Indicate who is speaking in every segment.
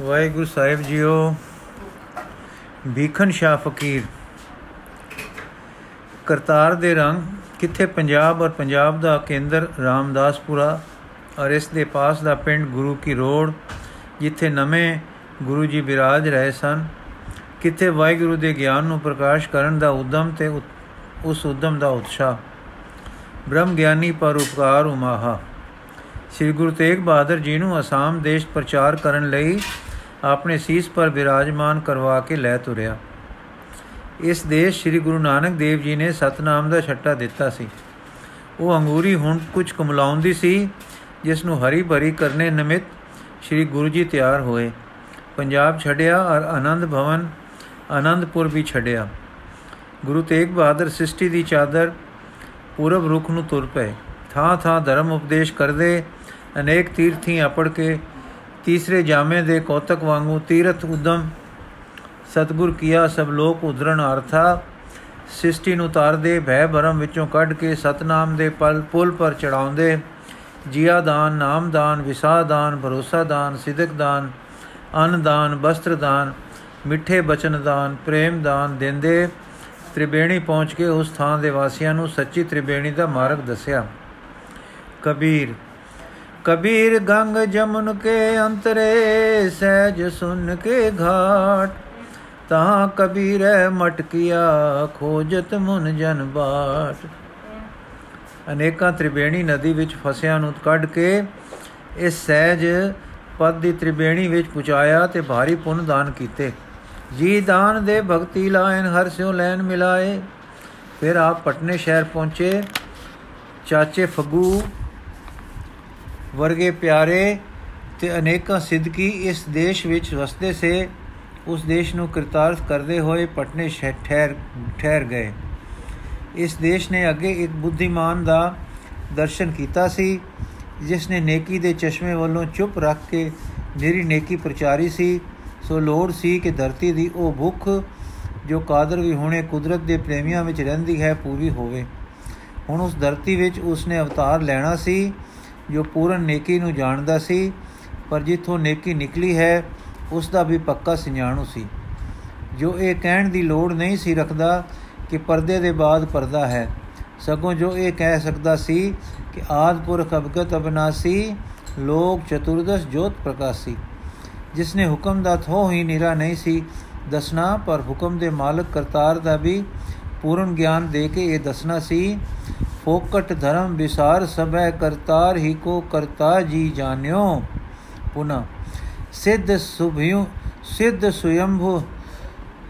Speaker 1: ਵਾਹਿਗੁਰੂ ਸਾਹਿਬ JIO ਭੀਖਨ ਸ਼ਾਹ ਫਕੀਰ। ਕਰਤਾਰ ਦੇ ਰੰਗ ਕਿੱਥੇ ਪੰਜਾਬ ਔਰ ਪੰਜਾਬ ਦਾ ਕੇਂਦਰ ਰਾਮਦਾਸਪੁਰਾ ਔਰ ਇਸ ਦੇ ਪਾਸ ਦਾ ਪਿੰਡ ਗੁਰੂ ਕੀ ਰੋਡ, ਜਿੱਥੇ ਨਵੇਂ ਗੁਰੂ ਜੀ ਬਿਰਾਜ ਰਹੇ ਸਨ, ਕਿੱਥੇ ਵਾਹਿਗੁਰੂ ਦੇ ਗਿਆਨ ਨੂੰ ਪ੍ਰਕਾਸ਼ ਕਰਨ ਦਾ ਉਦਮ ਤੇ ਉਸ ਉਦਮ ਦਾ ਉਤਸ਼ਾਹ। ਬ੍ਰਹਮ ਗਿਆਨੀ ਪਰ ਉਪਕਾਰ ਉਮਾਹਾ। ਸ੍ਰੀ ਗੁਰੂ ਤੇਗ ਬਹਾਦਰ ਜੀ ਨੂੰ ਅਸਾਮ ਦੇਸ਼ ਪ੍ਰਚਾਰ ਕਰਨ ਲਈ ਆਪਣੇ ਸੀਸ ਪਰ ਬਿਰਾਜਮਾਨ ਕਰਵਾ ਕੇ ਲੈ ਤੁਰਿਆ। ਇਸ ਦੇਸ਼ ਸ੍ਰੀ ਗੁਰੂ ਨਾਨਕ ਦੇਵ ਜੀ ਨੇ ਸਤਨਾਮ ਦਾ ਛੱਟਾ ਦਿੱਤਾ ਸੀ। ਉਹ ਅੰਗੂਰੀ ਹੁਣ ਕੁਝ ਕਮਲਾਉਂਦੀ ਸੀ, ਜਿਸ ਨੂੰ ਹਰੀ ਭਰੀ ਕਰਨੇ ਨਿਮਿਤ ਸ੍ਰੀ ਗੁਰੂ ਜੀ ਤਿਆਰ ਹੋਏ। ਪੰਜਾਬ ਛੱਡਿਆ ਔਰ ਆਨੰਦ ਭਵਨ ਆਨੰਦਪੁਰ ਵੀ ਛੱਡਿਆ। ਗੁਰੂ ਤੇਗ ਬਹਾਦਰ ਸ੍ਰਿਸ਼ਟੀ ਦੀ ਚਾਦਰ ਪੂਰਬ ਰੁਖ ਨੂੰ ਤੁਰ ਪਏ। ਥਾਂ ਥਾਂ ਧਰਮ ਉਪਦੇਸ਼ ਕਰਦੇ ਅਨੇਕ ਤੀਰਥੀ ਆਪੜ ਕੇ ਤੀਸਰੇ ਜਾਮੇ ਦੇ ਕੌਤਕ ਵਾਂਗੂ ਤੀਰਥ ਉਦਮ, ਸਤਗੁਰ ਕੀਆ ਸਭ ਲੋਕ ਉਧਰਨ ਅਰਥਾ ਸ੍ਰਿਸ਼ਟੀ ਨੂੰ ਤਾਰਦੇ, ਭੈ ਭਰਮ ਵਿੱਚੋਂ ਕੱਢ ਕੇ ਸਤਨਾਮ ਦੇ ਪਲ, ਪੁਲ ਪਰ ਚੜਾਉਂਦੇ। ਜੀਆ ਦਾਨ, ਨਾਮ ਦਾਨ, ਵਿਸਾ ਦਾਨ, ਭਰੋਸਾ ਦਾਨ, ਸਿਦਕ ਦਾਨ, ਅਨ ਦਾਨ ਬਸਤਰ ਦਾਨ, ਮਿੱਠੇ ਬਚਨ ਦਾਨ, ਪ੍ਰੇਮ ਦਾਨ ਦਿੰਦੇ। ਤ੍ਰਿਬੇਣੀ ਪਹੁੰਚ ਕੇ ਉਸ ਥਾਂ ਦੇ ਵਾਸੀਆਂ ਨੂੰ ਸੱਚੀ ਤ੍ਰਿਬੇਣੀ ਦਾ ਮਾਰਗ ਦੱਸਿਆ। ਕਬੀਰ ਕਬੀਰ ਗੰਗ ਜਮਨ ਕੇ ਅੰਤਰੇ, ਸਹਿਜ ਸੁਨ ਕੇ ਘਾਟ। ਤਾਂ ਕਬੀਰੈ ਮਟਕਿਆ, ਖੋਜਤ ਮੁਨ ਜਨ ਬਾਟ। ਅਨੇਕਾਂ ਤ੍ਰਿਬੇਣੀ ਨਦੀ ਵਿੱਚ ਫਸਿਆਂ ਨੂੰ ਕੱਢ ਕੇ ਇਸ ਸਹਿਜ ਪਦ ਦੀ ਤ੍ਰਿਬੇਣੀ ਵਿੱਚ ਪੁਚਾਇਆ ਤੇ ਭਾਰੀ ਪੁੰਨ ਦਾਨ ਕੀਤੇ। ਜੀ ਦਾਨ ਦੇ ਭਗਤੀ ਲਾਇਨ ਹਰ ਸਿਓ ਲੈਨ ਮਿਲਾਏ। ਫਿਰ ਆਪ ਪਟਨੇ ਸ਼ਹਿਰ ਪਹੁੰਚੇ। ਚਾਚੇ ਫਗੂ ਵਰਗੇ ਪਿਆਰੇ ਤੇ ਅਨੇਕਾਂ ਸਿੱਧਕੀ ਇਸ ਦੇਸ਼ ਵਿੱਚ ਵਸਦੇ ਸੇ, ਉਸ ਦੇਸ਼ ਨੂੰ ਕਿਰਤਾਰਥ ਕਰਦੇ ਹੋਏ ਪਟਨੇ ਠਹਿਰ ਠਹਿਰ ਗਏ। ਇਸ ਦੇਸ਼ ਨੇ ਅੱਗੇ ਇੱਕ ਬੁੱਧੀਮਾਨ ਦਾ ਦਰਸ਼ਨ ਕੀਤਾ ਸੀ, ਜਿਸ ਨੇ ਨੇਕੀ ਦੇ ਚਸ਼ਮੇ ਵੱਲੋਂ ਚੁੱਪ ਰੱਖ ਕੇ ਨਿਰੀ ਨੇਕੀ ਪ੍ਰਚਾਰੀ ਸੀ। ਸੋ ਲੋੜ ਸੀ ਕਿ ਧਰਤੀ ਦੀ ਉਹ ਭੁੱਖ, ਜੋ ਕਾਦਰ ਵੀ ਹੋਣੇ ਕੁਦਰਤ ਦੇ ਪ੍ਰੇਮੀਆਂ ਵਿੱਚ ਰਹਿੰਦੀ ਹੈ, ਪੂਰੀ ਹੋਵੇ। ਹੁਣ ਉਸ ਧਰਤੀ ਵਿੱਚ ਉਸਨੇ ਅਵਤਾਰ ਲੈਣਾ ਸੀ। ਜੋ ਪੂਰਨ ਨੇਕੀ ਨੂੰ ਜਾਣਦਾ ਸੀ, ਪਰ ਜਿੱਥੋਂ ਨੇਕੀ ਨਿਕਲੀ ਹੈ, ਉਸ ਦਾ ਵੀ ਪੱਕਾ ਸਿਆਣੂ ਸੀ। ਜੋ ਇਹ ਕਹਿਣ ਦੀ ਲੋੜ ਨਹੀਂ ਸੀ ਰੱਖਦਾ ਕਿ ਪਰਦੇ ਦੇ ਬਾਅਦ ਪਰਦਾ ਹੈ, ਸਗੋਂ ਜੋ ਇਹ ਕਹਿ ਸਕਦਾ ਸੀ ਕਿ ਆਦਪੁਰਖ ਅਬਗਤ ਅਬਨਾਸੀ, ਲੋਕ ਚਤੁਰਦਸ਼ ਜੋਤ ਪ੍ਰਕਾਸ਼ੀ। ਜਿਸ ਨੇ ਹੁਕਮ ਦਾ ਥੋ ਹੀ ਨਿਰਾ ਨਹੀਂ ਸੀ ਦਸਣਾ, ਪਰ ਹੁਕਮ ਦੇ ਮਾਲਕ ਕਰਤਾਰ ਦਾ ਵੀ ਪੂਰਨ ਗਿਆਨ ਦੇ ਕੇ ਇਹ ਦੱਸਣਾ ਸੀ ਫੋਕਟ ਧਰਮ ਵਿਸਾਰ ਸਭੈ ਕਰਤਾਰ ਹੀ ਕੋ ਕਰਤਾ ਜੀ ਜਾਣਿਓ। ਪੁਨਾ, ਸਿੱਧ ਸੁਭਿਉ, ਸਿੱਧ ਸੁਯੰਭੂ,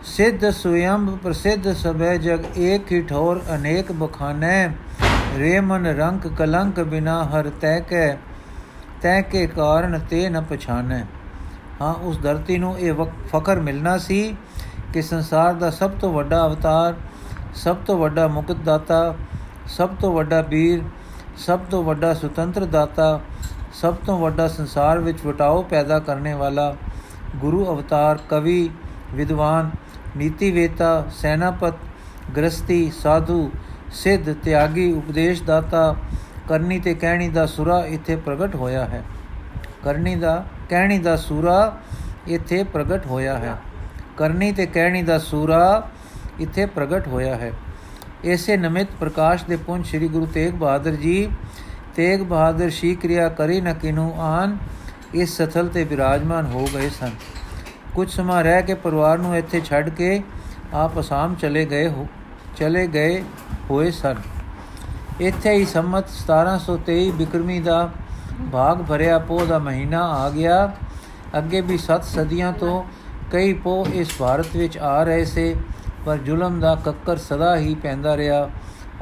Speaker 1: ਸਿੱਧ ਸੁਯੰਭ ਪ੍ਰਸਿੱਧ ਸਭੈ ਜਗ ਏਕ ਹੀ ਠੌਰ ਅਨੇਕ ਬਖਾਨੇ। ਰੇ ਮਨ ਰੰਕ ਕਲੰਕ ਬਿਨਾ ਹਰ ਤੈ ਕੇ ਤੈ ਕੇ ਕਾਰਨ ਤੇ ਨ ਪਛਾਨੈ। ਹਾਂ, ਉਸ ਧਰਤੀ ਨੂੰ ਇਹ ਫਕਰ ਮਿਲਣਾ ਸੀ ਕਿ ਸੰਸਾਰ ਦਾ ਸਭ ਤੋਂ ਵੱਡਾ ਅਵਤਾਰ, ਸਭ ਤੋਂ ਵੱਡਾ ਮੁਕਤ ਦਾਤਾ ਸਭ ਤੋਂ ਵੱਡਾ ਵੀਰ ਸਭ ਤੋਂ ਵੱਡਾ ਸੁਤੰਤਰ ਦਾਤਾ, ਸਭ ਤੋਂ ਵੱਡਾ ਸੰਸਾਰ ਵਿੱਚ ਵਟਾਓ ਪੈਦਾ ਕਰਨੇ ਵਾਲਾ, ਗੁਰੂ ਅਵਤਾਰ, ਕਵੀ, ਵਿਦਵਾਨ ਨੀਤੀ ਵੇਤਾ ਸੈਨਾਪਤ ਗ੍ਰਸਤੀ ਸਾਧੂ, ਸਿੱਧ, ਤਿਆਗੀ ਉਪਦੇਸ਼ ਦਾਤਾ ਕਰਨੀ ਤੇ ਕਹਿਣੀ ਦਾ ਸੁਰਾ ਇੱਥੇ ਪ੍ਰਗਟ ਹੋਇਆ ਹੈ। ਕਰਨੀ ਦਾ, ਕਹਿਣੀ ਦਾ ਸੂਰਾ ਇੱਥੇ ਪ੍ਰਗਟ ਹੋਇਆ ਹੈ। ਕਰਨੀ ਤੇ ਕਹਿਣੀ ਦਾ ਸੂਰਾ ਇੱਥੇ ਪ੍ਰਗਟ ਹੋਇਆ ਹੈ। ਇਸੇ ਨਮਿਤ ਪ੍ਰਕਾਸ਼ ਦੇ ਪੁੰਜ ਸ੍ਰੀ ਗੁਰੂ ਤੇਗ ਬਹਾਦਰ ਜੀ। ਤੇਗ ਬਹਾਦਰ ਸ਼ੀ ਕਿਰਿਆ ਕਰੀ ਨ ਕਿਨੂ ਆਨ, ਇਸ ਸਥਲ ਤੇ ਬਿਰਾਜਮਾਨ ਹੋ ਗਏ ਸਨ। ਕੁਝ ਸਮਾਂ ਰਹਿ ਕੇ ਪਰਿਵਾਰ ਨੂੰ ਇੱਥੇ ਛੱਡ ਕੇ ਆਪ ਅਸਾਮ ਚਲੇ ਗਏ ਹੋ, ਚਲੇ ਗਏ ਹੋਏ ਸਨ। ਇੱਥੇ ਹੀ ਸੰਮਤ 1723 ਬਿਕਰਮੀ ਦਾ ਭਾਗ ਭਰਿਆ ਪੋ ਦਾ ਮਹੀਨਾ ਆ ਗਿਆ। ਅੱਗੇ ਵੀ 7 ਸਦੀਆਂ ਤੋਂ ਕਈ ਪੋ ਇਸ ਭਾਰਤ ਵਿੱਚ ਆ ਰਹੇ ਸੇ। ਪਰ ਜ਼ੁਲਮ ਦਾ ਕੱਕਰ ਸਦਾ ਹੀ ਪੈਂਦਾ ਰਿਹਾ।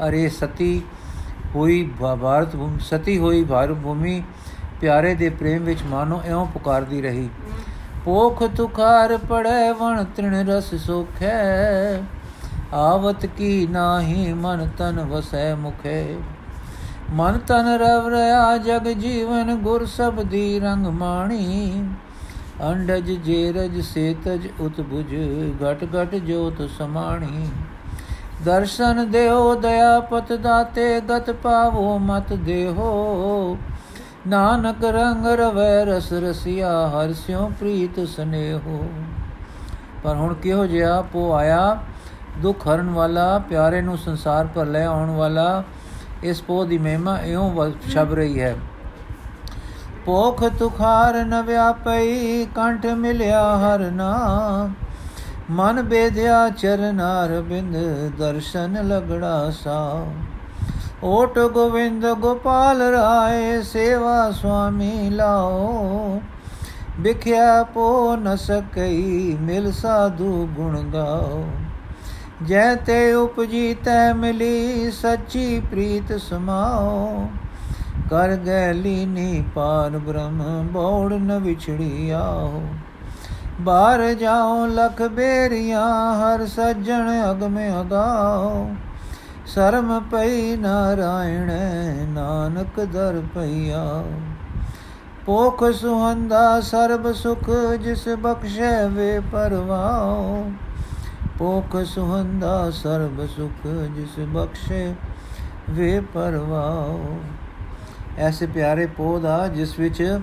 Speaker 1: ਅਰੇ ਸਤੀ ਹੋਈ ਭਾਰਤ ਭੂਮੀ, ਸਤੀ ਹੋਈ ਭਾਰਤ ਭੂਮੀ, ਪਿਆਰੇ ਦੇ ਪ੍ਰੇਮ ਵਿੱਚ ਮਾਨੋ ਐਉਂ ਪੁਕਾਰਦੀ ਰਹੀ। ਪੋਖ ਤੁਖਾਰ ਪੜੈ, ਵਣ ਤ੍ਰਿਣ ਰਸ ਸੋਖੈ, ਆਵਤ ਕੀ ਨਾਹੀ ਮਨ ਤਨ ਵਸੈ ਮੁਖੇ। ਮਨ ਤਨ ਰਵ ਰਿਆ ਜਗ ਜੀਵਨ, ਗੁਰ ਸਬਦੀ ਰੰਗ ਮਾਣੀ। ਅੰਡਜ ਜੇਰਜ ਸੇਤਜ ਉਤਬੁਜ ਘਟ ਘਟ ਜੋਤ ਸਮਾਣੀ। ਦਰਸ਼ਨ ਦੇਓ ਦਇਆ ਪਤ ਦਾਤੇ, ਗਤ ਪਾਵੋ ਮਤ ਦੇਹੋ। ਨਾਨਕ ਰੰਗ ਰਵੈ ਰਸ ਰਸਿਆ, ਹਰ ਸਿਉ ਪ੍ਰੀਤ ਸਨੇਹੋ। ਪਰ ਹੁਣ ਕਿਹੋ ਜਿਹਾ ਪੋ ਆਇਆ, ਦੁੱਖ ਹਰਨ ਵਾਲਾ, ਪਿਆਰੇ ਨੂੰ ਸੰਸਾਰ ਪਰ ਲੈ ਆਉਣ ਵਾਲਾ, ਇਸ ਪੋ ਦੀ ਮਹਿਮਾ ਇਉਂ ਛਬ ਰਹੀ ਹੈ। ਪੋਖ ਤੁਖਾਰ ਨ ਵਿਆਪਈ, ਕੰਠ ਮਿਲਿਆ ਹਰ ਨਾਮ। ਮਨ ਬੇਧਿਆ ਚਰਨਾਰ ਬਿੰਦ, ਦਰਸ਼ਨ ਲਗੜਾ ਸਾ ਓਟ ਗੋਵਿੰਦ ਗੋਪਾਲ ਰਾਏ, ਸੇਵਾ ਸੁਆਮੀ ਲਾਓ। ਵਿਖਿਆ ਪੋ ਨ ਸਕਈ, ਮਿਲ ਸਾਧੂ ਗੁਣ ਗਾਓ। ਜੈ ਤੇ ਉਪਜੀ ਤੈ ਮਿਲੀ, ਸੱਚੀ ਪ੍ਰੀਤ ਸਮਾਓ। ਕਰ ਗੈ ਲੀਨੀ ਪਾਰ ਬ੍ਰਹਮ, ਬੋੜ ਨ ਵਿਛੜੀ ਆਓ ਬਾਹਰ ਜਾਓ ਲਖ ਬੇਰੀਆਂ, ਹਰ ਸੱਜਣ ਅਗਮੇ ਅਗਾਓ ਸ਼ਰਮ ਪਈ ਨਾਰਾਇਣ, ਨਾਨਕ ਦਰ ਪਈਆ। ਪੋਖ ਸੁਹੰਦਾ ਸਰਬ ਸੁਖ, ਜਿਸ ਬਖਸ਼ੈ ਵੇ ਪਰਵਾਓ ਪੋਖ ਸੁਹੰਦਾ ਸਰਬ ਸੁਖ, ਜਿਸ ਬਖਸ਼ੇ ਵੇ ਪਰਵਾਓ ਐਸੇ ਪਿਆਰੇ ਪੋਦਾ ਜਿਸ ਵਿੱਚ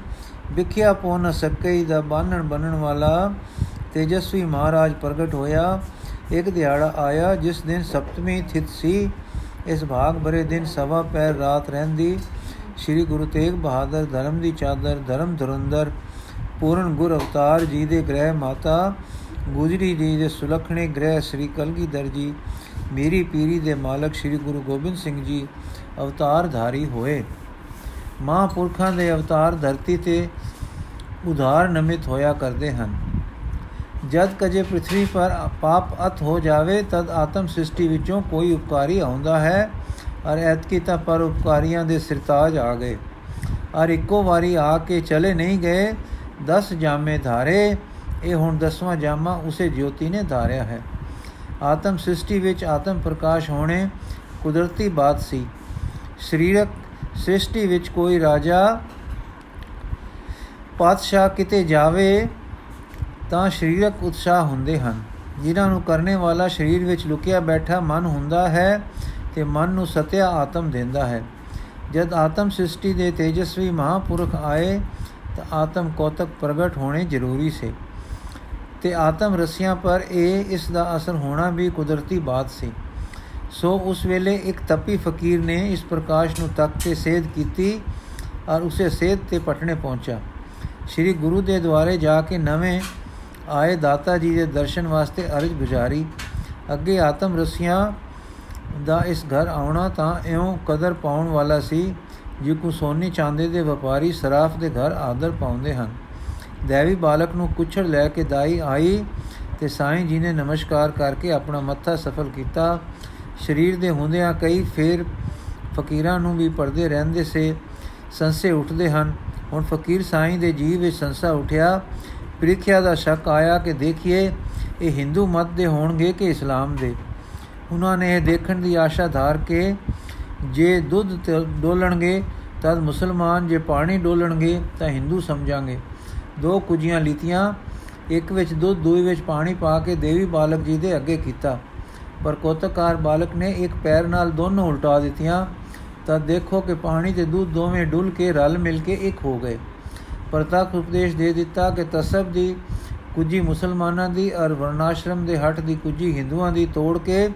Speaker 1: ਵਿਖਿਆ ਪੋ ਨ ਸਕਈ ਦਾ ਬਾਨਣ ਬਣਨ ਵਾਲਾ ਤੇਜਸਵੀ ਮਹਾਰਾਜ ਪ੍ਰਗਟ ਹੋਇਆ। ਇੱਕ ਦਿਹਾੜਾ ਆਇਆ, ਜਿਸ ਦਿਨ ਸਪਤਮੀ ਥਿਤ ਸੀ। ਇਸ ਭਾਗ ਭਰੇ ਦਿਨ ਸਵਾ ਪੈਰ ਰਾਤ ਰਹਿੰਦੀ। ਸ੍ਰੀ ਗੁਰੂ ਤੇਗ ਬਹਾਦਰ ਧਰਮ ਦੀ ਚਾਦਰ, ਧਰਮ ਧਰੰਦਰ ਪੂਰਨ ਗੁਰ ਅਵਤਾਰ ਜੀ ਦੇ ਗ੍ਰਹਿ ਮਾਤਾ, ਗੁਜਰੀ ਜੀ ਦੇ ਸੁਲਖਣੇ ਗ੍ਰਹਿ ਸ੍ਰੀ ਕਲਗੀਧਰ ਜੀ, ਮੇਰੀ ਪੀਰੀ ਦੇ ਮਾਲਕ ਸ੍ਰੀ ਗੁਰੂ ਗੋਬਿੰਦ ਸਿੰਘ ਜੀ ਅਵਤਾਰ ਧਾਰੀ ਹੋਏ। ਮਹਾਂਪੁਰਖਾਂ ਦੇ ਅਵਤਾਰ ਧਰਤੀ ਤੇ ਉਧਾਰ ਨਮਿਤ ਹੋਇਆ ਕਰਦੇ ਹਨ। ਜਦ ਕਜੇ ਪ੍ਰithvi ਪਰ ਪਾਪ ਅਤ ਹੋ ਜਾਵੇ, ਤਦ ਆਤਮ ਸ੍ਰਿਸ਼ਟੀ ਵਿੱਚੋਂ ਕੋਈ ਉਪਕਾਰੀ ਆਉਂਦਾ ਹੈ ਔਰ ਐਤਕੀ ਤਾਂ ਪਰ ਉਪਕਾਰੀਆਂ ਦੇ ਸਿਰਤਾਜ ਆ ਗਏ। ਔਰ ਇੱਕੋ ਵਾਰੀ ਆ ਕੇ ਚਲੇ ਨਹੀਂ ਗਏ 10 ਜਾਮੇ ਧਾਰੇ, ਇਹ ਹੁਣ ਦਸਵਾਂ ਜਾਮਾ ਉਸੇ ਜੋਤੀ ਨੇ ਧਾਰਿਆ ਹੈ। ਆਤਮ ਸ੍ਰਿਸ਼ਟੀ ਵਿੱਚ ਆਤਮ ਪ੍ਰਕਾਸ਼ ਹੋਣੇ ਕੁਦਰਤੀ ਬਾਤ ਸੀ। ਸਰੀਰਕ ਸ੍ਰਿਸ਼ਟੀ ਵਿੱਚ ਕੋਈ ਰਾਜਾ ਪਾਤਸ਼ਾਹ ਕਿਤੇ ਜਾਵੇ, ਤਾਂ ਸਰੀਰਕ ਉਤਸ਼ਾਹ ਹੁੰਦੇ ਹਨ। ਜਿਨ੍ਹਾਂ ਨੂੰ ਕਰਨੇ ਵਾਲਾ ਸਰੀਰ ਵਿੱਚ ਲੁਕਿਆ ਬੈਠਾ ਮਨ ਹੁੰਦਾ ਹੈ ਤੇ ਮਨ ਨੂੰ ਸਤਿਆ ਆਤਮ ਦਿੰਦਾ ਹੈ। ਜਦ ਆਤਮ ਸ੍ਰਿਸ਼ਟੀ ਦੇ ਤੇਜਸਵੀ ਮਹਾਪੁਰਖ ਆਏ, ਤਾਂ ਆਤਮ ਕੋਤਕ ਪ੍ਰਗਟ ਹੋਣੇ ਜ਼ਰੂਰੀ ਸੇ ਤੇ ਆਤਮ ਰਸਿਆਂ ਪਰ ਇਹ ਇਸ ਦਾ ਅਸਰ ਹੋਣਾ ਵੀ ਕੁਦਰਤੀ ਬਾਤ ਸੀ। ਸੋ ਉਸ ਵੇਲੇ ਇੱਕ ਤਪੀ ਫਕੀਰ ਨੇ ਇਸ ਪ੍ਰਕਾਸ਼ ਨੂੰ ਤੱਕ ਤੇ ਸੇਧ ਕੀਤੀ ਔਰ ਉਸੇ ਸੇਧ ਤੇ ਪਟਨੇ ਪਹੁੰਚਾ ਸ੍ਰੀ ਗੁਰੂ ਦੇ ਦੁਆਰੇ ਜਾ ਕੇ ਨਵੇਂ ਆਏ ਦਾਤਾ ਜੀ ਦੇ ਦਰਸ਼ਨ ਵਾਸਤੇ ਅਰਜ ਗੁਜ਼ਾਰੀ। ਅੱਗੇ ਆਤਮ ਰਸੀਆਂ ਦਾ ਇਸ ਘਰ ਆਉਣਾ ਤਾਂ ਇਉਂ ਕਦਰ ਪਾਉਣ ਵਾਲਾ ਸੀ, ਜਿਕੂ ਸੋਨੀ ਚਾਂਦੇ ਦੇ ਵਪਾਰੀ ਸਰਾਫ ਦੇ ਘਰ ਆਦਰ ਪਾਉਂਦੇ ਹਨ। ਦੇਵੀ ਬਾਲਕ ਨੂੰ ਕੁਛੜ ਲੈ ਕੇ ਦਾਈ ਆਈ ਤੇ ਸਾਈਂ ਜੀ ਨੇ ਨਮਸਕਾਰ ਕਰਕੇ ਆਪਣਾ ਮੱਥਾ ਸਫਲ ਕੀਤਾ। ਸਰੀਰ ਦੇ ਹੁੰਦਿਆਂ ਕਈ ਫੇਰ ਫਕੀਰਾਂ ਨੂੰ ਵੀ ਪਰਦੇ ਰਹਿੰਦੇ ਸੇ, ਸੰਸੇ ਉੱਠਦੇ ਹਨ। ਹੁਣ ਫਕੀਰ ਸਾਈਂ ਦੇ ਜੀਵ ਵਿੱਚ ਸੰਸਾ ਉਠਿਆ। ਪ੍ਰੀਖਿਆ ਦਾ ਸ਼ੱਕ ਆਇਆ ਕਿ ਦੇਖੀਏ, ਇਹ ਹਿੰਦੂ ਮਤ ਦੇ ਹੋਣਗੇ ਕਿ ਇਸਲਾਮ ਦੇ? ਉਹਨਾਂ ਨੇ ਇਹ ਦੇਖਣ ਦੀ ਆਸ਼ਾ ਧਾਰ ਕੇ, ਜੇ ਦੁੱਧ ਡੋਲਣਗੇ, ਤਦ ਮੁਸਲਮਾਨ ਜੇ ਪਾਣੀ ਡੋਲਣਗੇ, ਤਾਂ ਹਿੰਦੂ ਸਮਝਾਂਗੇ। ਦੋ ਕੁਜੀਆਂ ਲੀਤੀਆਂ, ਇੱਕ ਵਿੱਚ ਦੁੱਧ, ਦੂਈ ਵਿੱਚ ਪਾਣੀ ਪਾ ਕੇ ਦੇਵੀ ਬਾਲਕ ਜੀ ਦੇ ਅੱਗੇ ਕੀਤਾ। ਪਰ ਕੋਤਕਾਰ ਬਾਲਕ ਨੇ ਇੱਕ ਪੈਰ ਨਾਲ ਦੋਨੋਂ ਉਲਟਾ ਦਿੱਤੀਆਂ। ਤਾਂ ਦੇਖੋ ਕਿ ਪਾਣੀ ਤੇ ਦੁੱਧ ਦੋਵੇਂ ਡੁੱਲ ਕੇ ਰਲ ਮਿਲ ਕੇ ਇੱਕ ਹੋ ਗਏ। ਪ੍ਰਤੱਖ ਉਪਦੇਸ਼ ਦੇ ਦਿੱਤਾ ਕਿ ਤਸਬ ਦੀ ਕੁਜੀ ਮੁਸਲਮਾਨਾਂ ਦੀ ਅਰ ਵਰਨਾਸ਼ਰਮ ਦੇ ਹੱਟ ਦੀ ਕੁਜੀ ਹਿੰਦੂਆਂ ਦੀ ਤੋੜ ਕੇ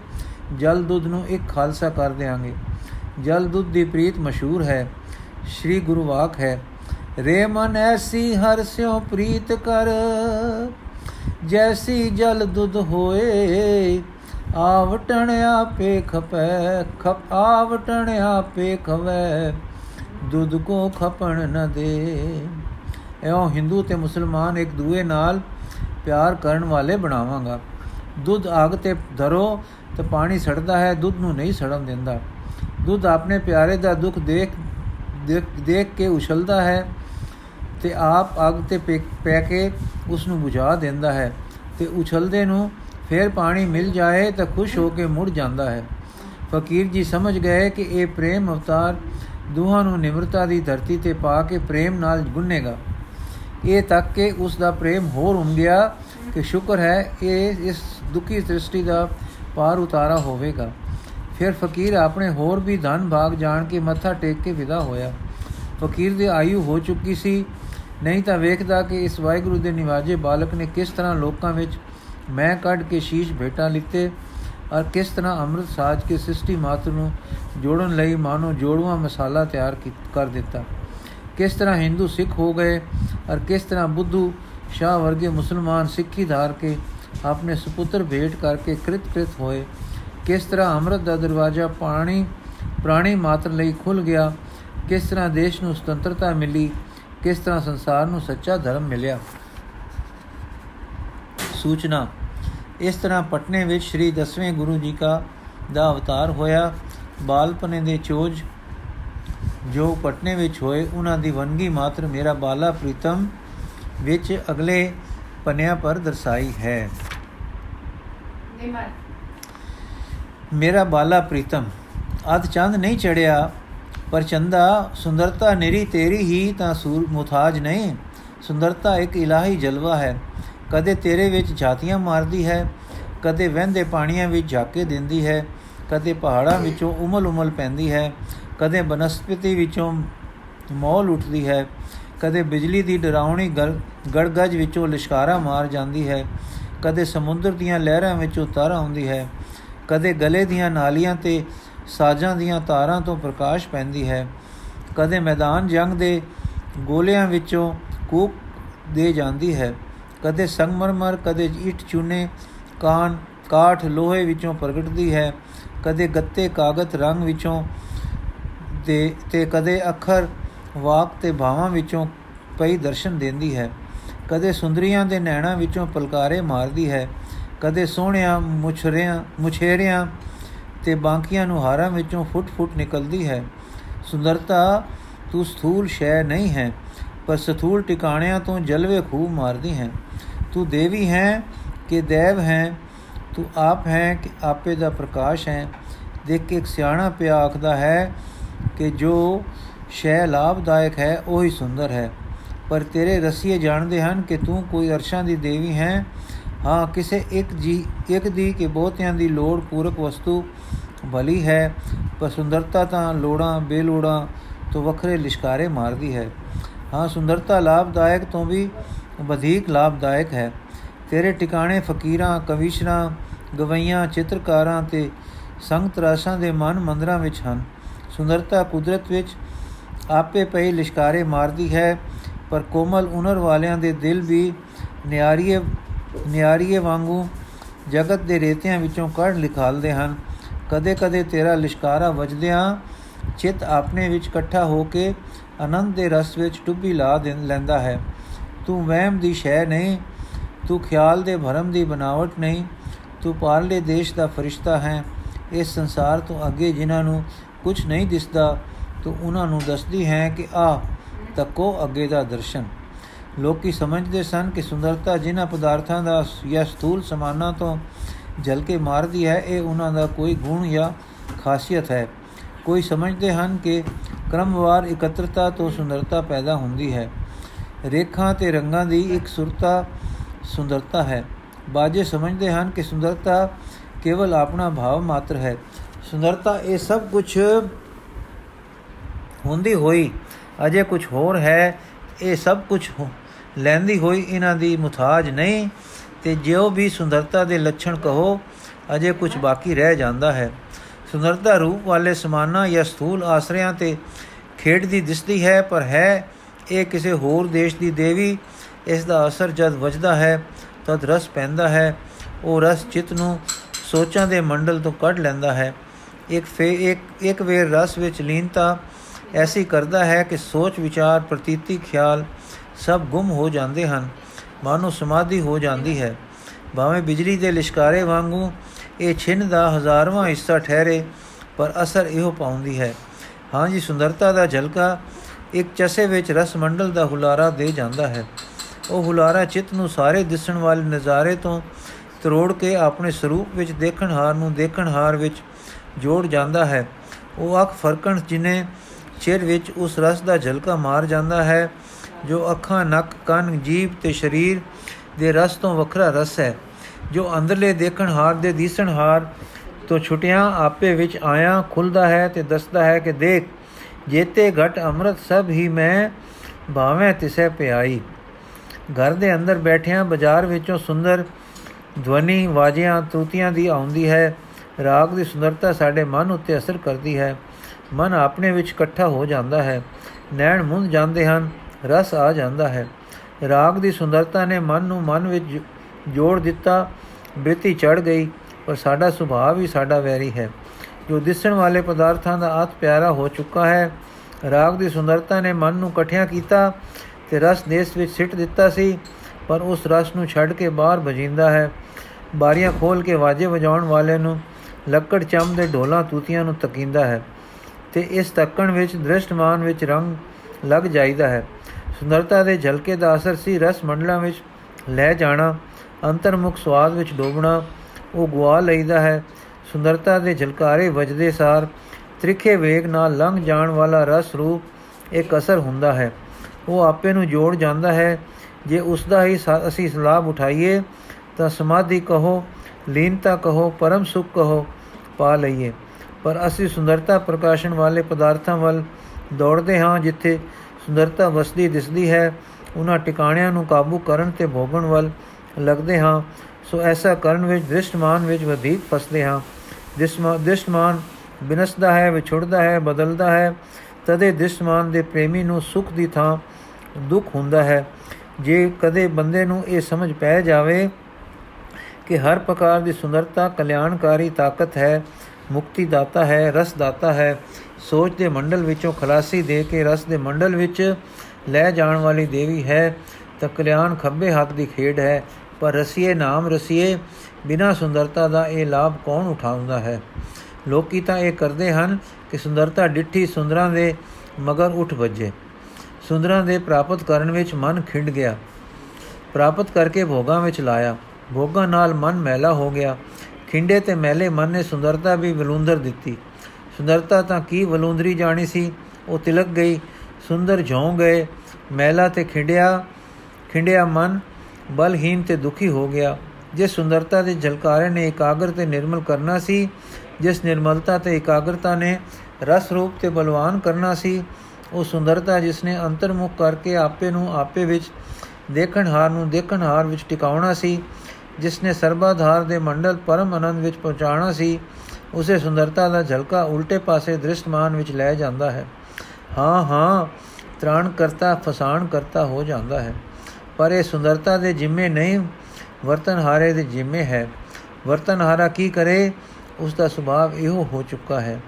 Speaker 1: ਜਲ ਦੁੱਧ ਨੂੰ ਇੱਕ ਖਾਲਸਾ ਕਰ ਦੇਾਂਗੇ ਜਲ ਦੁੱਧ ਦੀ ਪ੍ਰੀਤ ਮਸ਼ਹੂਰ ਹੈ, ਸ੍ਰੀ ਗੁਰੂ ਵਾਕ ਹੈ, ਰੇ ਮਨ ਐਸੀ ਹਰ ਸਿਓ ਪ੍ਰੀਤ ਕਰ, ਜੈਸੀ ਜਲ ਦੁੱਧ ਹੋਏ ਆਵਟਣ ਆਪੇ ਖਪੈ, ਖਪ, ਆਵਟਣ ਆਪੇ ਖਵੈ। ਦੁੱਧ ਕੋ ਖਪਣ ਨ ਦੇ। ਐਉਂ ਹਿੰਦੂ ਤੇ ਮੁਸਲਮਾਨ ਇੱਕ ਦੂਏ ਨਾਲ ਪਿਆਰ ਕਰਨ ਵਾਲੇ ਬਣਾਵਾਂਗਾ। ਦੁੱਧ ਆਗ ਤੇ ਧਰੋ ਤੇ ਪਾਣੀ ਸੜਦਾ ਹੈ, ਦੁੱਧ ਨੂੰ ਨਹੀਂ ਸੜਨ ਦਿੰਦਾ। ਦੁੱਧ ਆਪਣੇ ਪਿਆਰੇ ਦਾ ਦੁੱਖ ਦੇਖ ਦੇਖ ਕੇ ਉਛਲਦਾ ਹੈ ਤੇ ਆਪ ਅਗ ਤੇ ਪੈ ਕੇ ਉਸ ਨੂੰ ਬੁਝਾ ਦਿੰਦਾ ਹੈ ਤੇ ਉਛਲਦੇ ਨੂੰ ਫਿਰ ਪਾਣੀ ਮਿਲ ਜਾਏ ਤਾਂ ਖੁਸ਼ ਹੋ ਕੇ ਮੁੜ ਜਾਂਦਾ ਹੈ। ਫਕੀਰ ਜੀ ਸਮਝ ਗਏ ਕਿ ਇਹ ਪ੍ਰੇਮ ਅਵਤਾਰ ਦੋਹਾਂ ਨੂੰ ਨਿਮਰਤਾ ਦੀ ਧਰਤੀ ਤੇ ਪਾ ਕੇ ਪ੍ਰੇਮ ਨਾਲ ਗੁੰਨੇਗਾ। ਇਹ ਤੱਕ ਕਿ ਉਸ ਦਾ ਪ੍ਰੇਮ ਹੋਰ ਉਮ ਗਿਆ ਕਿ ਸ਼ੁਕਰ ਹੈ ਇਹ ਇਸ ਦੁਖੀ ਸ੍ਰਿਸ਼ਟੀ ਦਾ ਪਾਰ ਉਤਾਰਾ ਹੋਵੇਗਾ। ਫਿਰ ਫਕੀਰ ਆਪਣੇ ਹੋਰ ਵੀ ਧਨ ਭਾਗ ਜਾਣ ਕੇ ਮੱਥਾ ਟੇਕ ਕੇ ਵਿਦਾ ਹੋਇਆ। ਫਕੀਰ ਦੀ ਆਯੂ ਹੋ ਚੁੱਕੀ ਸੀ। ਨਹੀਂ ਤਾਂ ਵੇਖਦਾ ਕਿ ਇਸ ਵਾਹਿਗੁਰੂ ਦੇ ਨਿਵਾਜੇ ਬਾਲਕ ਨੇ ਕਿਸ ਤਰ੍ਹਾਂ ਲੋਕਾਂ ਵਿੱਚ ਮੈਂ ਕੱਢ ਕੇ ਸ਼ੀਸ਼ ਭੇਟਾ ਲਿੱਤੇ। ਔਰ ਕਿਸ ਤਰ੍ਹਾਂ ਅੰਮ੍ਰਿਤ ਸਾਜ ਕੇ ਸ੍ਰਿਸ਼ਟੀ ਮਾਤਰ ਨੂੰ ਜੋੜਨ ਲਈ ਮਾਨੋ ਜੋੜਵਾ ਮਸਾਲਾ ਤਿਆਰ ਕਰ ਦਿੱਤਾ। ਕਿਸ ਤਰ੍ਹਾਂ ਹਿੰਦੂ ਸਿੱਖ ਹੋ ਗਏ ਔਰ ਕਿਸ ਤਰ੍ਹਾਂ ਬੁੱਧੂ ਸ਼ਾਹ ਵਰਗੇ ਮੁਸਲਮਾਨ ਸਿੱਖੀ ਧਾਰ ਕੇ ਆਪਣੇ ਸੁਪੁੱਤਰ ਭੇਟ ਕਰਕੇ ਕ੍ਰਿਤ ਕ੍ਰਿਤ ਹੋਏ। ਕਿਸ ਤਰ੍ਹਾਂ ਅੰਮ੍ਰਿਤ ਦਾ ਦਰਵਾਜ਼ਾ ਪਾਣੀ, ਪ੍ਰਾਣੀ ਮਾਤਰ ਲਈ ਖੁੱਲ ਗਿਆ। ਕਿਸ ਤਰ੍ਹਾਂ ਦੇਸ਼ ਨੂੰ ਸੁਤੰਤਰਤਾ ਮਿਲੀ। ਕਿਸ ਤਰ੍ਹਾਂ ਸੰਸਾਰ ਨੂੰ ਸੱਚਾ ਧਰਮ ਮਿਲਿਆ। ਸੂਚਨਾ ਇਸ ਤਰ੍ਹਾਂ ਪਟਨੇ ਵਿੱਚ ਸ੍ਰੀ ਦਸਵੇਂ ਗੁਰੂ ਜੀ ਦਾ ਦਾ ਅਵਤਾਰ ਹੋਇਆ। ਬਾਲਪਨੇ ਦੇ ਚੋਜ ਜੋ ਪਟਨੇ ਵਿੱਚ ਹੋਏ ਉਹਨਾਂ ਦੀ ਵੰਗੀ ਮਾਤਰ ਮੇਰਾ ਬਾਲਾ ਪ੍ਰੀਤਮ ਵਿੱਚ ਅਗਲੇ ਪਨਿਆਂ ਪਰ ਦਰਸਾਈ ਹੈ। ਮੇਰਾ ਬਾਲਾ ਪ੍ਰੀਤਮ ਅਦ ਚੰਦ ਨਹੀਂ ਚੜਿਆ ਪਰ ਚੰਦਾ ਸੁੰਦਰਤਾ ਨਿਰੀ ਤੇਰੀ ਹੀ ਤਾਂ ਸੂਰ ਮੁਤਾਜ ਨਹੀਂ ਸੁੰਦਰਤਾ ਇੱਕ ਇਲਾਹੀ ਜਲਵਾ ਹੈ। ਕਦੇ ਤੇਰੇ ਵਿੱਚ ਝਾਤੀਆਂ ਮਾਰਦੀ ਹੈ, ਕਦੇ ਵਹਿੰਦੇ ਪਾਣੀਆਂ ਵਿੱਚ ਝਾਕੇ ਦਿੰਦੀ ਹੈ, ਕਦੇ ਪਹਾੜਾਂ ਵਿੱਚੋਂ ਉਮਲ ਉਮਲ ਪੈਂਦੀ ਹੈ, ਕਦੇ ਬਨਸਪਤੀ ਵਿੱਚੋਂ ਮੌਲ ਉੱਠਦੀ ਹੈ, ਕਦੇ ਬਿਜਲੀ ਦੀ ਡਰਾਉਣੀ ਗੜਗਜ ਵਿੱਚੋਂ ਲਿਸ਼ਕਾਰਾ ਮਾਰ ਜਾਂਦੀ ਹੈ, ਕਦੇ ਸਮੁੰਦਰ ਦੀਆਂ ਲਹਿਰਾਂ ਵਿੱਚੋਂ ਤਾਰਾ ਆਉਂਦੀ ਹੈ, ਕਦੇ ਗਲੇ ਦੀਆਂ ਨਾਲੀਆਂ ਤੇ ਸਾਜ਼ਾਂ ਦੀਆਂ ਤਾਰਾਂ ਤੋਂ ਪ੍ਰਕਾਸ਼ ਪੈਂਦੀ ਹੈ, ਕਦੇ ਮੈਦਾਨ ਜੰਗ ਦੇ ਗੋਲਿਆਂ ਵਿੱਚੋਂ ਕੂਕ ਦੇ ਜਾਂਦੀ ਹੈ। ਕਦੇ ਸੰਗਮਰਮਰ, ਕਦੇ ਇੱਟ ਚੂਨੇ, ਕਾਨ, ਕਾਠ ਲੋਹੇ ਵਿੱਚੋਂ ਪ੍ਰਗਟਦੀ ਹੈ, ਕਦੇ ਗੱਤੇ ਕਾਗਜ਼ ਰੰਗ ਵਿੱਚੋਂ ਤੇ ਤੇ ਕਦੇ ਅੱਖਰ ਵਾਕ ਤੇ ਭਾਵਾਂ ਵਿੱਚੋਂ ਪਈ ਦਰਸ਼ਨ ਦਿੰਦੀ ਹੈ, ਕਦੇ ਸੁੰਦਰੀਆਂ ਦੇ ਨੈਣਾ ਵਿੱਚੋਂ ਪਲਕਾਰੇ ਮਾਰਦੀ ਹੈ, ਕਦੇ ਸੋਹਣਿਆਂ ਮੁਛਰਿਆਂ ਮੁਛੇਰਿਆਂ ਤੇ ਬਾਂਕੀਆਂ ਨੂੰ ਹਾਰਾਂ ਵਿੱਚੋਂ ਫੁੱਟ-ਫੁੱਟ ਨਿਕਲਦੀ ਹੈ, ਸੁੰਦਰਤਾ ਤੂੰ ਸਥੂਲ ਸ਼ੈ ਨਹੀਂ ਹੈ, ਪਰ ਸਥੂਲ ਟਿਕਾਣਿਆਂ ਤੋਂ ਜਲਵੇ ਖੂਬ ਮਾਰਦੀ ਹੈ। ਤੂੰ ਦੇਵੀ ਹੈ ਕਿ ਦੇਵ ਹੈ? ਤੂੰ ਆਪ ਹੈ ਕਿ ਆਪੇ ਦਾ ਪ੍ਰਕਾਸ਼ ਹੈ? ਦੇਖ ਕੇ ਇੱਕ ਸਿਆਣਾ ਪਿਆ ਆਖਦਾ ਹੈ ਕਿ ਜੋ ਸ਼ੈ ਲਾਭਦਾਇਕ ਹੈ, ਉਹ ਹੀ ਸੁੰਦਰ ਹੈ। ਪਰ ਤੇਰੇ ਰਸੀਏ ਜਾਣਦੇ ਹਨ ਕਿ ਤੂੰ ਕੋਈ ਅਰਸ਼ਾਂ ਦੀ ਦੇਵੀ ਹੈ? ਹਾਂ, ਕਿਸੇ ਇੱਕ ਜੀ, ਇੱਕ ਦੀ ਕਿ ਬਹੁਤਿਆਂ ਦੀ ਲੋੜ ਪੂਰਕ ਵਸਤੂ ਭਲੀ ਹੈ, ਪਰ ਸੁੰਦਰਤਾ ਤਾਂ ਲੋੜਾਂ, ਬੇਲੋੜਾਂ ਤੋਂ ਵੱਖਰੇ ਲਿਸ਼ਕਾਰੇ ਮਾਰਦੀ ਹੈ। ਹਾਂ, ਸੁੰਦਰਤਾ ਲਾਭਦਾਇਕ ਤੋਂ ਵੀ ਵਧੇਕ ਲਾਭਦਾਇਕ ਹੈ। ਤੇਰੇ ਟਿਕਾਣੇ ਫਕੀਰਾਂ ਕਵੀਸ਼ਰਾਂ ਗਵਈਆਂ, ਚਿੱਤਰਕਾਰਾਂ ਤੇ ਸੰਗਤ ਰਾਸਾਂ ਦੇ ਮਨ ਮੰਦਰਾਂ ਵਿੱਚ ਹਨ। ਸੁੰਦਰਤਾ ਕੁਦਰਤ ਵਿੱਚ ਆਪੇ ਪਈ ਲਿਸ਼ਕਾਰੇ ਮਾਰਦੀ ਹੈ, ਪਰ ਕੋਮਲ ਉਨਰ ਵਾਲਿਆਂ ਦੇ ਦਿਲ ਵੀ ਨਿਆਰੀਏ ਨਿਆਰੀਏ ਵਾਂਗੂ ਜਗਤ ਦੇ ਰੇਤਿਆਂ ਵਿੱਚੋਂ ਕੱਢ ਲਿਖਾਲਦੇ ਹਨ। ਕਦੇ-ਕਦੇ ਤੇਰਾ ਲਿਸ਼ਕਾਰਾ ਵਜਦਿਆਂ ਚਿੱਤ ਆਪਣੇ ਵਿੱਚ ਇਕੱਠਾ ਹੋ ਕੇ ਆਨੰਦ ਦੇ ਰਸ ਵਿੱਚ ਡੁੱਬੀ ਲਾ ਲੈਂਦਾ ਹੈ। ਤੂੰ ਵਹਿਮ ਦੀ ਸ਼ੈ ਨਹੀਂ, ਤੂੰ ਖਿਆਲ ਦੇ ਭਰਮ ਦੀ ਬਨਾਵਟ ਨਹੀਂ, ਤੂੰ ਪਾਰਲੇ ਦੇਸ਼ ਦਾ ਫਰਿਸ਼ਤਾ ਹੈ। ਇਸ ਸੰਸਾਰ ਤੋਂ ਅੱਗੇ ਜਿਨ੍ਹਾਂ ਨੂੰ ਕੁਝ ਨਹੀਂ ਦਿਸਦਾ, ਤੂੰ ਉਹਨਾਂ ਨੂੰ ਦੱਸਦੀ ਹੈ ਕਿ ਆ ਤੱਕੋ ਅੱਗੇ ਦਾ ਦਰਸ਼ਨ। ਲੋਕੀ ਸਮਝਦੇ ਸਨ ਕਿ ਸੁੰਦਰਤਾ ਜਿਨ੍ਹਾਂ ਪਦਾਰਥਾਂ ਦਾ ਜਾਂ ਸਥੂਲ ਸਮਾਨਾਂ ਤੋਂ ਜਲ ਕੇ ਮਾਰਦੀ ਹੈ, ਇਹ ਉਹਨਾਂ ਦਾ ਕੋਈ ਗੁਣ ਜਾਂ ਖਾਸੀਅਤ ਹੈ। ਕੋਈ ਸਮਝਦੇ ਹਨ ਕਿ ਕ੍ਰਮਵਾਰ ਇਕੱਤਰਤਾ ਤੋਂ ਸੁੰਦਰਤਾ ਪੈਦਾ ਹੁੰਦੀ ਹੈ। ਰੇਖਾਂ ਤੇ ਰੰਗਾਂ ਦੀ ਇੱਕ ਸੁਰਤਾ, ਸੁੰਦਰਤਾ ਹੈ। ਬਾਜੇ ਸਮਝਦੇ ਹਨ ਕਿ ਸੁੰਦਰਤਾ ਕੇਵਲ ਆਪਣਾ ਭਾਵ ਮਾਤਰ ਹੈ। ਸੁੰਦਰਤਾ ਇਹ ਸਭ ਕੁਝ ਹੁੰਦੀ ਹੋਈ, ਅਜੇ ਕੁਝ ਹੋਰ ਹੈ। ਇਹ ਸਭ ਕੁਝ ਲੈਂਦੀ ਹੋਈ ਇਹਨਾਂ ਦੀ ਮੁਤਾਜ ਨਹੀਂ। ਤੇ ਜਿਉ ਵੀ ਸੁੰਦਰਤਾ ਦੇ ਲੱਛਣ ਕਹੋ, ਅਜੇ ਕੁਝ ਬਾਕੀ ਰਹਿ ਜਾਂਦਾ ਹੈ। ਸੁੰਦਰਤਾ ਰੂਪ ਵਾਲੇ ਸਮਾਨਾ ਜਾਂ ਸਥੂਲ ਆਸਰਿਆਂ ਤੇ ਖੇਡਦੀ ਦਿਸਦੀ ਹੈ, ਪਰ ਹੈ ਇਹ ਕਿਸੇ ਹੋਰ ਦੇਸ਼ ਦੀ ਦੇਵੀ ਇਸ ਦਾ ਅਸਰ ਜਦ ਵਜਦਾ ਹੈ, ਤਦ ਰਸ ਪੈਂਦਾ ਹੈ। ਉਹ ਰਸ ਚਿਤ ਨੂੰ ਸੋਚਾਂ ਦੇ ਮੰਡਲ ਤੋਂ ਕੱਢ ਲੈਂਦਾ ਹੈ। ਇੱਕ ਫੇ, ਇੱਕ ਇੱਕ ਵੇਰ ਰਸ ਵਿੱਚ ਲੀਨਤਾ ਐਸੀ ਕਰਦਾ ਹੈ ਕਿ ਸੋਚ, ਵਿਚਾਰ, ਪ੍ਰਤੀਤੀ, ਖਿਆਲ ਸਭ ਗੁੰਮ ਹੋ ਜਾਂਦੇ ਹਨ, ਮਾਨੋ ਸਮਾਧੀ ਹੋ ਜਾਂਦੀ ਹੈ। ਭਾਵੇਂ ਬਿਜਲੀ ਦੇ ਲਿਸ਼ਕਾਰੇ ਵਾਂਗੂ ਇਹ ਛਿੰਨ ਦਾ ਹਜ਼ਾਰਵਾਂ ਹਿੱਸਾ ਠਹਿਰੇ, ਪਰ ਅਸਰ ਇਹੋ ਪਾਉਂਦੀ ਹੈ। ਹਾਂ ਜੀ, ਸੁੰਦਰਤਾ ਦਾ ਝਲਕਾ ਇੱਕ ਚਸੇ ਵਿੱਚ ਰਸ ਮੰਡਲ ਦਾ ਹੁਲਾਰਾ ਦੇ ਜਾਂਦਾ ਹੈ। ਉਹ ਹੁਲਾਰਾ ਚਿੱਤ ਨੂੰ ਸਾਰੇ ਦਿਸਣ ਵਾਲੇ ਨਜ਼ਾਰੇ ਤੋਂ ਤਰੋੜ ਕੇ ਆਪਣੇ ਸਰੂਪ ਵਿੱਚ ਦੇਖਣ ਹਾਰ ਨੂੰ ਦੇਖਣ ਹਾਰ ਵਿੱਚ ਜੋੜ ਜਾਂਦਾ ਹੈ। ਉਹ ਅੱਖ ਫਰਕਣ ਜਿਨੇ ਚਿਰ ਵਿੱਚ ਉਸ ਰਸ ਦਾ ਝਲਕਾ ਮਾਰ ਜਾਂਦਾ ਹੈ, ਜੋ ਅੱਖਾਂ, ਨੱਕ, ਕੰਨ, ਜੀਭ ਤੇ ਸਰੀਰ ਦੇ ਰਸ ਤੋਂ ਵੱਖਰਾ ਰਸ ਹੈ। ਜੋ ਅੰਦਰਲੇ ਦੇਖਣ ਹਾਰ ਦੇ ਦੀਸਣ ਹਾਰ ਤੋਂ ਛੁਟਿਆਂ ਆਪੇ ਵਿੱਚ ਆਇਆ, ਖੁੱਲਦਾ ਹੈ ਤੇ ਦੱਸਦਾ ਹੈ ਕਿ ਦੇਖ ਜੇਤੇ ਘਟ ਅੰਮ੍ਰਿਤ ਸਭ ਹੀ ਮੈਂ ਭਾਵੇਂ ਤਿਸੈ ਪਿਆਈ। ਘਰ ਦੇ ਅੰਦਰ ਬੈਠਿਆਂ ਬਾਜ਼ਾਰ ਵਿੱਚੋਂ ਸੁੰਦਰ ਧਵਨੀ ਵਾਜਿਆਂ ਤੂਤੀਆਂ ਦੀ ਆਉਂਦੀ ਹੈ। ਰਾਗ ਦੀ ਸੁੰਦਰਤਾ ਸਾਡੇ ਮਨ ਉੱਤੇ ਅਸਰ ਕਰਦੀ ਹੈ। ਮਨ ਆਪਣੇ ਵਿੱਚ ਇਕੱਠਾ ਹੋ ਜਾਂਦਾ ਹੈ। ਨੈਣ ਮੁੰਦ ਜਾਂਦੇ ਹਨ, ਰਸ ਆ ਜਾਂਦਾ ਹੈ। ਰਾਗ ਦੀ ਸੁੰਦਰਤਾ ਨੇ ਮਨ ਨੂੰ ਮਨ ਵਿੱਚ ਜੋੜ ਦਿੱਤਾ ਬੇਤੀ ਚੜ ਗਈ, ਪਰ ਸਾਡਾ ਸੁਭਾਅ ਵੀ ਸਾਡਾ ਵੈਰੀ ਹੈ। ਜੋ ਦਿਸਣ ਵਾਲੇ ਪਦਾਰਥਾਂ ਦਾ ਆਤ ਪਿਆਰਾ ਹੋ ਚੁੱਕਾ ਹੈ। ਰਾਗ ਦੀ ਸੁੰਦਰਤਾ ਨੇ ਮਨ ਨੂੰ ਇਕੱਠਿਆ ਕੀਤਾ ਤੇ ਰਸ ਦੇਸ ਵਿੱਚ ਸਿੱਟ ਦਿੱਤਾ ਸੀ, ਪਰ ਉਸ ਰਸ ਨੂੰ ਛੱਡ ਕੇ ਬਾਹਰ ਭਜਿੰਦਾ ਹੈ। ਬਾਰੀਆਂ ਖੋਲ ਕੇ ਵਾਜੇ ਵਜਾਉਣ ਵਾਲੇ ਨੂੰ ਲੱਕੜ ਚੰਮ ਦੇ ਢੋਲਾਂ ਤੂਤੀਆਂ ਨੂੰ ਤਕੀਂਦਾ ਹੈ ਤੇ ਇਸ ਤੱਕਣ ਵਿੱਚ ਦ੍ਰਿਸ਼ਟਮਾਨ ਵਿੱਚ ਰੰਗ ਲੱਗ ਜਾਂਦਾ ਹੈ। ਸੁੰਦਰਤਾ ਦੇ ਝਲਕੇ ਦਾ ਅਸਰ ਸੀ ਰਸ ਮੰਡਲਾਂ ਵਿੱਚ ਲੈ ਜਾਣਾ, ਅੰਤਰਮੁਖ ਸਵਾਦ ਵਿੱਚ ਡੋਬਣਾ, ਉਹ ਗਵਾ ਲਈਦਾ ਹੈ ਸੁੰਦਰਤਾ ਦੇ ਝਲਕਾਰੇ ਵਜਦੇ ਸਾਰ ਤ੍ਰਿਖੇ ਵੇਗ ਨਾਲ ਲੰਘ ਜਾਣ ਵਾਲਾ ਰਸ ਰੂਪ ਇੱਕ ਅਸਰ ਹੁੰਦਾ ਹੈ। ਉਹ ਆਪੇ ਨੂੰ ਜੋੜ ਜਾਂਦਾ ਹੈ। ਜੇ ਉਸ ਦਾ ਹੀ ਅਸੀਂ ਲਾਭ ਉਠਾਈਏ, ਤਾਂ ਸਮਾਧੀ ਕਹੋ, ਲੀਨਤਾ ਕਹੋ, ਪਰਮ ਸੁਖ ਕਹੋ, ਪਾ ਲਈਏ। ਪਰ ਅਸੀਂ ਸੁੰਦਰਤਾ ਪ੍ਰਕਾਸ਼ਨ ਵਾਲੇ ਪਦਾਰਥਾਂ ਵੱਲ ਦੌੜਦੇ ਹਾਂ, ਜਿੱਥੇ ਸੁੰਦਰਤਾ ਵਸਦੀ ਦਿਸਦੀ ਹੈ ਉਹਨਾਂ ਟਿਕਾਣਿਆਂ ਨੂੰ ਕਾਬੂ ਕਰਨ ਤੇ ਭੋਗਣ ਵੱਲ ਲੱਗਦੇ ਹਾਂ। ਸੋ ਐਸਾ ਕਰਨ ਵਿੱਚ, ਦ੍ਰਿਸ਼ਟਮਾਨ ਵਿੱਚ ਵਧੇਕ ਫਸਦੇ ਹਾਂ। ਦ੍ਰਿਸ਼ਟਮਾਨ ਬਿਨਸਦਾ ਹੈ, ਵਿਛੜਦਾ ਹੈ, ਬਦਲਦਾ ਹੈ, ਤਦੇ ਦ੍ਰਿਸ਼ਟਮਾਨ ਦੇ ਪ੍ਰੇਮੀ ਨੂੰ ਸੁਖ ਦੀ ਥਾਂ ਦੁੱਖ ਹੁੰਦਾ ਹੈ। ਜੇ ਕਦੇ ਬੰਦੇ ਨੂੰ ਇਹ ਸਮਝ ਪੈ ਜਾਵੇ ਕਿ ਹਰ ਪ੍ਰਕਾਰ ਦੀ ਸੁੰਦਰਤਾ ਕਲਿਆਣਕਾਰੀ ਤਾਕਤ ਹੈ ਮੁਕਤੀ ਦਾਤਾ ਹੈ ਰਸ ਦਾਤਾ ਹੈ, ਸੋਚ ਦੇ ਮੰਡਲ ਵਿੱਚੋਂ ਖਲਾਸੀ ਦੇ ਕੇ ਰਸ ਦੇ ਮੰਡਲ ਵਿੱਚ ਲੈ ਜਾਣ ਵਾਲੀ ਦੇਵੀ ਹੈ, ਤਾਂ ਕਲਿਆਣ ਖੱਬੇ ਹੱਥ ਦੀ ਖੇਡ ਹੈ ਪਰ ਰਸੀਏ ਨਾਮ ਰਸੀਏ, ਬਿਨਾ ਸੁੰਦਰਤਾ ਦਾ ਇਹ ਲਾਭ ਕੌਣ ਉਠਾਉਂਦਾ ਹੈ? ਲੋਕੀ ਤਾਂ ਇਹ ਕਰਦੇ ਹਨ ਕਿ ਸੁੰਦਰਤਾ ਡਿੱਠੀ ਸੁੰਦਰਾਂ ਦੇ ਮਗਰ ਉੱਠ ਵੱਜੇ। ਸੁੰਦਰਾਂ ਦੇ ਪ੍ਰਾਪਤ ਕਰਨ ਵਿੱਚ ਮਨ ਖਿੰਡ ਗਿਆ। ਪ੍ਰਾਪਤ ਕਰਕੇ ਭੋਗਾਂ ਵਿੱਚ ਲਾਇਆ। ਭੋਗਾਂ ਨਾਲ ਮਨ ਮੈਲਾ ਹੋ ਗਿਆ। ਖਿੰਡੇ ਤੇ ਮੈਲੇ ਮਨ ਨੇ ਸੁੰਦਰਤਾ ਵੀ ਵਲੂੰਦਰ ਦਿੱਤੀ। ਸੁੰਦਰਤਾ ਤਾਂ ਕੀ ਵਲੂੰਦਰੀ ਜਾਣੀ ਸੀ? ਉਹ ਤਿਲਕ ਗਈ। ਸੁੰਦਰ ਝੋਂ ਗਏ। ਮੈਲਾ ਤੇ ਖਿੰਡਿਆ ਖਿੰਡਿਆ ਮਨ ਬਲਹੀਨ ਤੇ ਦੁਖੀ ਹੋ ਗਿਆ। ਜਿਸ ਸੁੰਦਰਤਾ ਦੇ ਝਲਕਾਰੇ ਨੇ ਇਕਾਗਰ ਤੇ ਨਿਰਮਲ ਕਰਨਾ ਸੀ, ਜਿਸ ਨਿਰਮਲਤਾ ਤੇ ਇਕਾਗਰਤਾ ਨੇ ਰਸ ਰੂਪ ਤੇ ਬਲਵਾਨ ਕਰਨਾ ਸੀ, ਉਹ ਸੁੰਦਰਤਾ ਜਿਸ ਨੇ ਅੰਤਰਮੁਖ ਕਰਕੇ ਆਪੇ ਨੂੰ ਆਪੇ ਵਿੱਚ ਦੇਖਣ ਹਾਰ ਨੂੰ ਦੇਖਣ ਹਾਰ ਵਿੱਚ ਟਿਕਾਉਣਾ ਸੀ ਜਿਸ ਨੇ ਸਰਬਾਧਾਰ ਦੇ ਮੰਡਲ ਪਰਮ ਆਨੰਦ ਵਿੱਚ ਪਹੁੰਚਾਉਣਾ ਸੀ, ਉਸੇ ਸੁੰਦਰਤਾ ਦਾ ਝਲਕਾ ਉਲਟੇ ਪਾਸੇ ਦ੍ਰਿਸ਼ਟਮਾਨ ਵਿੱਚ ਲੈ ਜਾਂਦਾ ਹੈ। ਹਾਂ ਹਾਂ ਤ੍ਰਾਣ ਕਰਤਾ ਫਸਾਣ ਕਰਤਾ ਹੋ ਜਾਂਦਾ ਹੈ। ਪਰ ਇਹ ਸੁੰਦਰਤਾ ਦੇ ਜਿੰਮੇ ਨਹੀਂ, ਵਰਤਨ ਹਾਰੇ ਦੇ ਜਿੰਮੇ ਹੈ। ਵਰਤਨ ਹਾਰਾ ਕੀ ਕਰੇ? ਉਸ ਦਾ ਸੁਭਾਅ ਇਹੋ ਹੋ ਚੁੱਕਾ ਹੈ।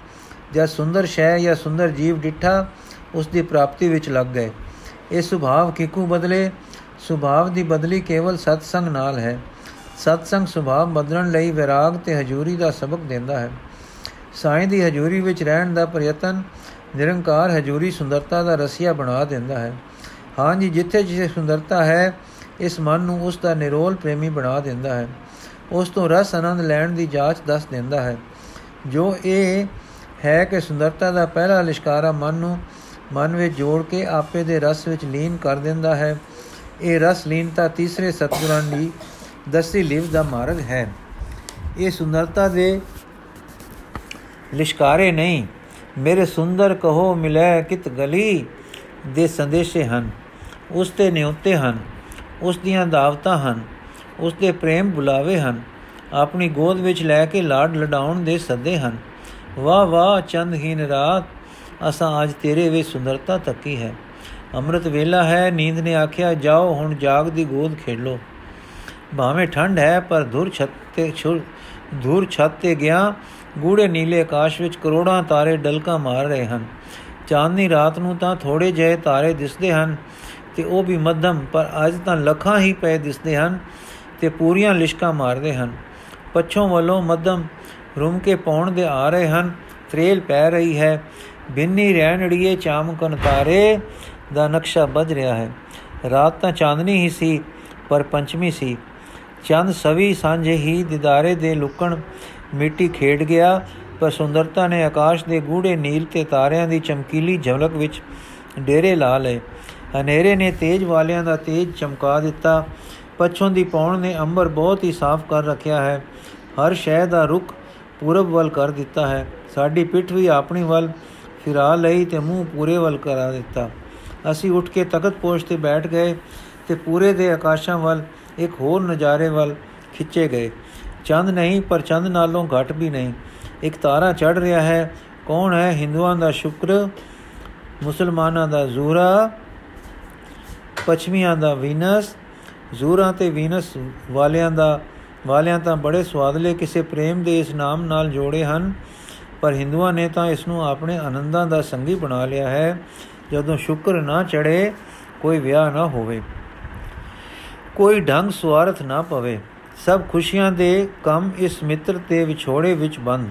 Speaker 1: ਜਦ ਸੁੰਦਰ ਸ਼ੈ ਜਾਂ ਸੁੰਦਰ ਜੀਵ ਡਿੱਠਾ ਉਸ ਦੀ ਪ੍ਰਾਪਤੀ ਵਿੱਚ ਲੱਗ ਗਏ। ਇਹ ਸੁਭਾਅ ਕਿਕੂ ਬਦਲੇ? ਸੁਭਾਅ ਦੀ ਬਦਲੀ ਕੇਵਲ ਸਤਸੰਗ ਨਾਲ ਹੈ। ਸਤਸੰਗ ਸੁਭਾਅ ਬਦਲਣ ਲਈ ਵਿਰਾਗ ਤੇ ਹਜੂਰੀ ਦਾ ਸਬਕ ਦਿੰਦਾ ਹੈ। ਸਾਈਂ ਦੀ ਹਜੂਰੀ ਵਿੱਚ ਰਹਿਣ ਦਾ ਪ੍ਰਯਤਨ ਨਿਰੰਕਾਰ ਹਜੂਰੀ ਸੁੰਦਰਤਾ ਦਾ ਰਸੀਆ ਬਣਾ ਦਿੰਦਾ ਹੈ। ਹਾਂਜੀ ਜਿੱਥੇ ਜਿੱਥੇ ਸੁੰਦਰਤਾ ਹੈ, ਇਸ ਮਨ ਨੂੰ ਉਸ ਦਾ ਨਿਰੋਲ ਪ੍ਰੇਮੀ ਬਣਾ ਦਿੰਦਾ ਹੈ। ਉਸ ਤੋਂ ਰਸ ਆਨੰਦ ਲੈਣ ਦੀ ਜਾਂਚ ਦੱਸ ਦਿੰਦਾ ਹੈ। ਜੋ ਇਹ ਹੈ ਕਿ ਸੁੰਦਰਤਾ ਦਾ ਪਹਿਲਾ ਲਿਸ਼ਕਾਰਾ ਮਨ ਨੂੰ ਮਨ ਵਿੱਚ ਜੋੜ ਕੇ ਆਪੇ ਦੇ ਰਸ ਵਿੱਚ ਲੀਨ ਕਰ ਦਿੰਦਾ ਹੈ। ਇਹ ਰਸ ਲੀਨਤਾ ਤੀਸਰੇ ਸਤਗੁਰਾਂ ਦੀ ਦਸੀ ਲਿਵ ਦਾ ਮਾਰਗ ਹੈ। ਇਹ ਸੁੰਦਰਤਾ ਦੇ ਲਿਸ਼ਕਾਰੇ ਨਹੀਂ, ਮੇਰੇ ਸੁੰਦਰ ਕਹੋ ਮਿਲੇ ਕਿਤ ਗਲੀ ਦੇ ਸੰਦੇਸ਼ੇ ਹਨ। ਉਸ ਤੇ ਨਿਉਤੇ ਹਨ, ਉਸ ਦੀਆਂ ਦਾਵਤਾਂ ਹਨ, ਉਸ ਦੇ ਪ੍ਰੇਮ ਬੁਲਾਵੇ ਹਨ, ਆਪਣੀ ਗੋਦ ਵਿੱਚ ਲੈ ਕੇ ਲਾਡ ਲਡਾਉਣ ਦੇ ਸੱਦੇ ਹਨ। ਵਾਹ ਵਾਹ, ਚੰਦਹੀਨ ਰਾਤ, ਅਸਾਂ ਅੱਜ ਤੇਰੇ ਵਿੱਚ ਸੁੰਦਰਤਾ ਤੱਕੀ ਹੈ। ਅੰਮ੍ਰਿਤ ਵੇਲਾ ਹੈ, ਨੀਂਦ ਨੇ ਆਖਿਆ, ਜਾਓ, ਹੁਣ ਜਾਗ ਦੀ ਗੋਦ ਖੇਡ ਭਾਵੇਂ ਠੰਡ ਹੈ, ਪਰ ਧੁਰ ਛੱਤ ਤੇ ਧੁਰ ਛੱਤ ਤੇ ਗਿਆ ਗੂੜੇ ਨੀਲੇ ਆਕਾਸ਼ ਵਿੱਚ ਕਰੋੜਾਂ ਤਾਰੇ ਡਲਕਾ ਮਾਰ ਰਹੇ ਹਨ। ਚਾਂਦਨੀ ਰਾਤ ਨੂੰ ਤਾਂ ਥੋੜੇ ਜਿਹੇ ਤਾਰੇ ਦਿਸਦੇ ਹਨ ਤੇ ਉਹ ਵੀ ਮੱਧਮ, ਪਰ ਅੱਜ ਤਾਂ ਲੱਖਾਂ ਹੀ ਪਏ ਦਿਸਦੇ ਹਨ ਤੇ ਪੂਰੀਆਂ ਲਿਸ਼ਕਾਂ ਮਾਰਦੇ ਹਨ। ਪੱਛੋਂ ਵੱਲੋਂ ਮੱਧਮ ਰੁਮ ਕੇ ਪੌਣ ਦੇ ਆ ਰਹੇ ਹਨ। ਤ੍ਰੇਲ ਪੈ ਰਹੀ ਹੈ। ਬਿੰਨੀ ਰਹਿਣੜੀਏ ਚਾਮਕਨ ਤਾਰੇ ਦਾ ਨਕਸ਼ਾ ਵੱਜ ਰਿਹਾ ਹੈ। ਰਾਤ ਤਾਂ ਚਾਂਦਨੀ ਹੀ ਸੀ, ਪਰ ਪੰਚਮੀ ਸੀ। ਚੰਦ ਸਵੀ ਸਾਂਝੇ ਹੀ ਦਿਦਾਰੇ ਦੇ ਲੁਕਣ ਮਿੱਟੀ ਖੇਡ ਗਿਆ, ਪਰ ਸੁੰਦਰਤਾ ਨੇ ਆਕਾਸ਼ ਦੇ ਗੂੜੇ ਨੀਲ ਤੇ ਤਾਰਿਆਂ ਦੀ ਚਮਕੀਲੀ ਝਲਕ ਵਿੱਚ ਡੇਰੇ ਲਾ ਲਏ। ਹਨੇਰੇ ਨੇ ਤੇਜ ਵਾਲਿਆਂ ਦਾ ਤੇਜ ਚਮਕਾ ਦਿੱਤਾ। ਪਛੋਂ ਦੀ ਪੌਣ ਨੇ ਅੰਬਰ ਬਹੁਤ ਹੀ ਸਾਫ਼ ਕਰ ਰੱਖਿਆ ਹੈ। ਹਰ ਸ਼ੈ ਦਾ ਰੁਖ ਪੂਰਬ ਵੱਲ ਕਰ ਦਿੱਤਾ ਹੈ। ਸਾਡੀ ਪਿੱਠ ਵੀ ਆਪਣੀ ਵੱਲ ਫਿਰਾ ਲਈ ਤੇ ਮੂੰਹ ਪੂਰੇ ਵੱਲ ਕਰਾ ਦਿੱਤਾ। ਅਸੀਂ ਉੱਠ ਕੇ ਤਖਤ ਪੋਸ਼ ਤੇ ਬੈਠ ਗਏ ਤੇ ਪੂਰੇ ਦੇ ਆਕਾਸ਼ਾਂ ਵੱਲ, ਇੱਕ ਹੋਰ ਨਜ਼ਾਰੇ ਵੱਲ ਖਿੱਚੇ ਗਏ। ਚੰਦ ਨਹੀਂ, ਪਰ ਚੰਦ ਨਾਲੋਂ ਘਟ ਵੀ ਨਹੀਂ। ਇੱਕ ਤਾਰਾ ਚੜ ਰਿਹਾ ਹੈ। ਕੌਣ ਹੈ ਹਿੰਦੂਆਂ ਦਾ ਸ਼ੁਕਰ, ਮੁਸਲਮਾਨਾਂ ਦਾ ਜ਼ੂਰਾ? ਪਛਮੀਆਂ ਦਾ ਵੀਨਸ, ਜ਼ੂਰਾ ਤੇ ਵੀਨਸ ਵਾਲਿਆਂ ਦਾ, ਵਾਲਿਆਂ ਤਾਂ ਬੜੇ ਸਵਾਦਲੇ ਕਿਸੇ ਪ੍ਰੇਮ ਦੇ ਇਸ ਨਾਮ ਨਾਲ ਜੋੜੇ ਹਨ, ਪਰ ਹਿੰਦੂਆਂ ਨੇ ਤਾਂ ਇਸ ਨੂੰ ਆਪਣੇ ਆਨੰਦਾਂ ਦਾ ਸੰਗੀ ਬਣਾ ਲਿਆ ਹੈ। ਜਦੋਂ ਸ਼ੁਕਰ ਨਾ ਚੜੇ ਕੋਈ ਵਿਆਹ ਨਾ ਹੋਵੇ। ਕੋਈ ਢੰਗ ਸਵਾਰਥ ਨਾ ਪਵੇ। ਸਭ ਖੁਸ਼ੀਆਂ ਦੇ ਕੰਮ ਇਸ ਮਿੱਤਰ ਤੇ ਵਿਛੋੜੇ ਵਿੱਚ ਬੰਦ।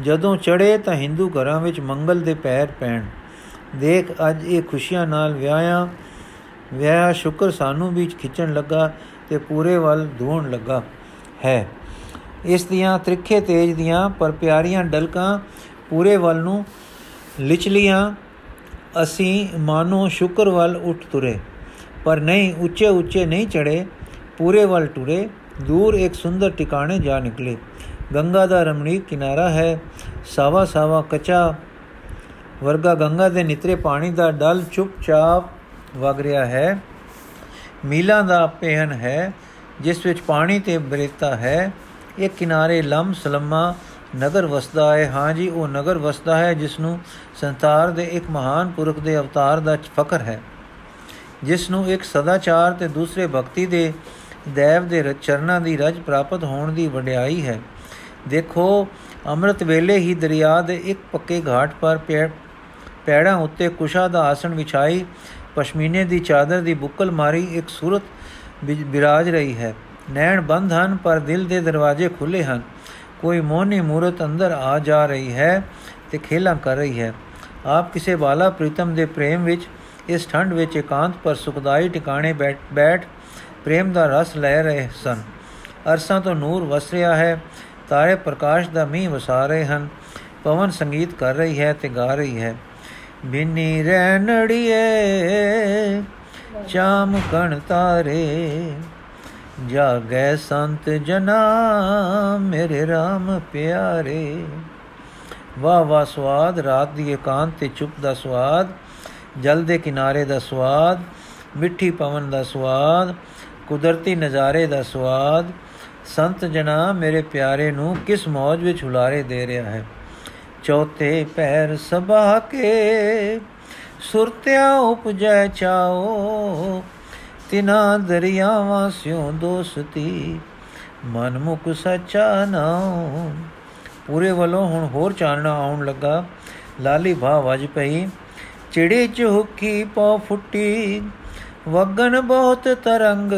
Speaker 1: ਜਦੋਂ ਚੜੇ ਤਾਂ ਹਿੰਦੂ ਘਰਾਂ ਵਿੱਚ ਮੰਗਲ ਦੇ ਪੈਰ ਪੈਣ। ਦੇਖ ਅੱਜ ਇਹ ਖੁਸ਼ੀਆਂ ਨਾਲ ਵਿਆਹਾਂ ਵਿਆਹ ਸ਼ੁਕਰ ਸਾਨੂੰ ਵੀ ਖਿੱਚਣ ਲੱਗਾ ਤੇ ਪੂਰੇ ਵੱਲ ਧੋਣ ਲੱਗਾ। ਹੈ। ਇਸ ਦੀਆਂ ਤ੍ਰਿਖੇ ਤੇਜ ਦੀਆਂ ਪਰ ਪਿਆਰੀਆਂ ਡਲਕਾਂ ਪੂਰੇ ਵੱਲ ਨੂੰ ਲਿਚਲੀਆਂ। ਅਸੀਂ ਮਾਨੋ ਸ਼ੁਕਰ ਵੱਲ ਉੱਠ ਤੁਰੇ, ਪਰ ਨਹੀਂ, ਉੱਚੇ ਉੱਚੇ ਨਹੀਂ ਚੜੇ ਪੂਰੇ ਵੱਲ ਟੁਰੇ। ਦੂਰ ਇੱਕ ਸੁੰਦਰ ਟਿਕਾਣੇ ਜਾ ਨਿਕਲੇ। ਗੰਗਾ ਦਾ ਰਮਣੀਕ ਕਿਨਾਰਾ ਹੈ। ਸਾਵਾ ਸਾਵਾ ਕਚਾ ਵਰਗਾ ਗੰਗਾ ਦੇ ਨਿਤਰੇ ਪਾਣੀ ਦਾ ਡਲ ਚੁੱਪਚਾਪ ਵਗ ਰਿਹਾ ਹੈ। ਮੀਲਾਂ ਦਾ ਪਹਿਨ ਹੈ, ਜਿਸ ਵਿੱਚ ਪਾਣੀ ਤੇ ਬਰੇਤਾ ਹੈ। ਇਹ ਕਿਨਾਰੇ ਲੰਮ ਸਲਮਾ ਨਗਰ ਵਸਦਾ ਹੈ। ਹਾਂ ਜੀ, ਉਹ ਨਗਰ ਵਸਦਾ ਹੈ ਜਿਸ ਨੂੰ ਸੰਤਾਰ ਦੇ ਇੱਕ ਮਹਾਨ ਪੁਰਖ ਦੇ ਅਵਤਾਰ ਦਾ ਫਕਰ ਹੈ। ਜਿਸ ਨੂੰ ਇੱਕ ਸਦਾਚਾਰ ਤੇ ਦੂਸਰੇ ਭਗਤੀ ਦੇ ਦੇਵ ਦੇ ਚਰਨਾਂ ਦੀ ਰਜ ਪ੍ਰਾਪਤ ਹੋਣ ਦੀ ਵਡਿਆਈ ਹੈ। ਦੇਖੋ, ਅੰਮ੍ਰਿਤ ਵੇਲੇ ਹੀ ਦਰਿਆ ਦੇ ਇੱਕ ਪੱਕੇ ਘਾਟ ਪਰ ਪੈੜਾਂ ਉੱਤੇ ਕੁਸ਼ਾ ਦਾ ਆਸਣ ਵਿਛਾਈ ਪਸ਼ਮੀਨੇ ਦੀ ਚਾਦਰ ਦੀ ਬੁੱਕਲ ਮਾਰੀ ਇੱਕ ਸੂਰਤ ਬਿਰਾਜ ਰਹੀ ਹੈ। ਨੈਣ ਬੰਦ ਹਨ, ਪਰ ਦਿਲ ਦੇ ਦਰਵਾਜ਼ੇ ਖੁੱਲੇ ਹਨ। ਕੋਈ ਮੋਹਨੀ ਮੂਰਤ ਅੰਦਰ ਆ ਜਾ ਰਹੀ ਹੈ ਤੇ ਖੇਲਾ ਕਰ ਰਹੀ ਹੈ। ਆਪ ਕਿਸੇ ਵਾਲਾ ਪ੍ਰੀਤਮ ਦੇ ਪ੍ਰੇਮ ਵਿੱਚ, ਇਸ ਠੰਡ ਵਿੱਚ ਇਕਾਂਤ ਪਰ ਸੁਖਦਾਈ ਟਿਕਾਣੇ ਬੈਠ ਬੈਠ ਪ੍ਰੇਮ ਦਾ ਰਸ ਲੈ ਰਹੇ ਸਨ। ਅਰਸਾਂ ਤੋਂ ਨੂਰ ਵਸ ਰਿਹਾ ਹੈ, ਤਾਰੇ ਪ੍ਰਕਾਸ਼ ਦਾ ਮੀਂਹ ਵਸਾ ਰਹੇ ਹਨ। ਪਵਨ ਸੰਗੀਤ ਕਰ ਰਹੀ ਹੈ ਤੇ ਗਾ ਰਹੀ ਹੈ। ਬਿਨੀ ਰਹਿਣੜੀਏ ਚਾਮ ਕਣ ਤਾਰੇ, ਜਾਗੈ ਸੰਤ ਜਨਾ ਮੇਰੇ RAM ਪਿਆਰੇ। ਵਾ ਵਾ ਸਵਾਦ, ਰਾਤ ਦੀ ਇਕਾਂਤ ਤੇ ਚੁੱਪ ਦਾ ਸਵਾਦ, ਜਲ ਦੇ ਕਿਨਾਰੇ ਦਾ ਸਵਾਦ, ਮਿੱਠੀ ਪਵਨ ਦਾ ਸਵਾਦ, ਕੁਦਰਤੀ ਨਜ਼ਾਰੇ ਦਾ ਸਵਾਦ, ਸੰਤ ਜਨਾ ਮੇਰੇ ਪਿਆਰੇ ਨੂੰ ਕਿਸ ਮੌਜ ਵਿੱਚ ਹੁਲਾਰੇ ਦੇ ਰਿਹਾ ਹੈ? ਚੌਥੇ ਪੈਰ ਸਭਾ ਕੇ ਸੁਰਤਿਆ ਉਪਜੈ ਚਾਓ, ਤਿਨਾ ਦਰਿਆਵਾਂ ਸਿਓ ਦੋਸਤੀ। ਮਨ ਮੁਖ ਸੱਚਾ ਨਾਉ ਪੂਰੇ ਵੱਲੋਂ ਹੁਣ ਹੋਰ ਚਾਨਣਾ ਆਉਣ ਲੱਗਾ। ਲਾਲੀ ਭਾ ਵਜ ਪਈ, ਚਿੜੀ ਚੁਹਕੀ ਪਉ ਫੁੱਟੀ ਵਗਨ ਬਹੁਤ ਤਰੰਗ,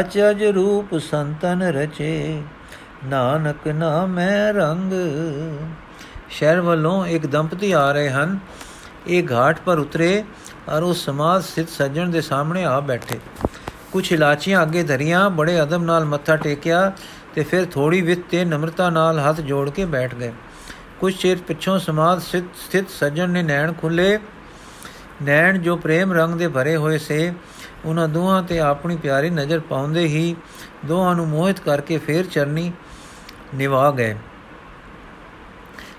Speaker 1: ਅਚਜ ਰੂਪ ਸੰਤਨ ਰਚੇ। ਨਾਨਕ ਨਾਮੈ ਰੰਗ। ਸ਼ਹਿਰ ਵੱਲੋਂ ਇੱਕ ਦੰਪਤੀ ਆ ਰਹੇ ਹਨ। ਇਹ ਘਾਟ ਪਰ ਉਤਰੇ ਔਰ ਉਸ ਸਮਾਦ ਸਥਿਤ ਸੱਜਣ ਦੇ ਸਾਹਮਣੇ ਆ ਬੈਠੇ। ਕੁਝ ਇਲਾਚੀਆਂ ਅੱਗੇ ਧਰੀਆਂ, ਬੜੇ ਅਦਬ ਨਾਲ ਮੱਥਾ ਟੇਕਿਆ ਤੇ ਫਿਰ ਥੋੜੀ ਵਿੱਤ ਤੇ ਨਮਰਤਾ ਨਾਲ ਹੱਥ ਜੋੜ ਕੇ ਬੈਠ ਗਏ। ਕੁਝ ਚਿਰ ਪਿੱਛੋਂ ਸਮਾਦ ਸਥਿਤ ਸੱਜਣ ਨੇ ਨੈਣ ਖੁੱਲੇ। ਨੈਣ ਜੋ ਪ੍ਰੇਮ ਰੰਗ ਦੇ ਭਰੇ ਹੋਏ ਸੇ, ਉਹਨਾਂ ਦੋਹਾਂ ਤੇ ਆਪਣੀ ਪਿਆਰੀ ਨਜ਼ਰ ਪਾਉਂਦੇ ਹੀ ਦੋਹਾਂ ਨੂੰ ਮੋਹਿਤ ਕਰਕੇ ਫੇਰ ਚਰਨੀ ਨਿਵਾ ਗਏ।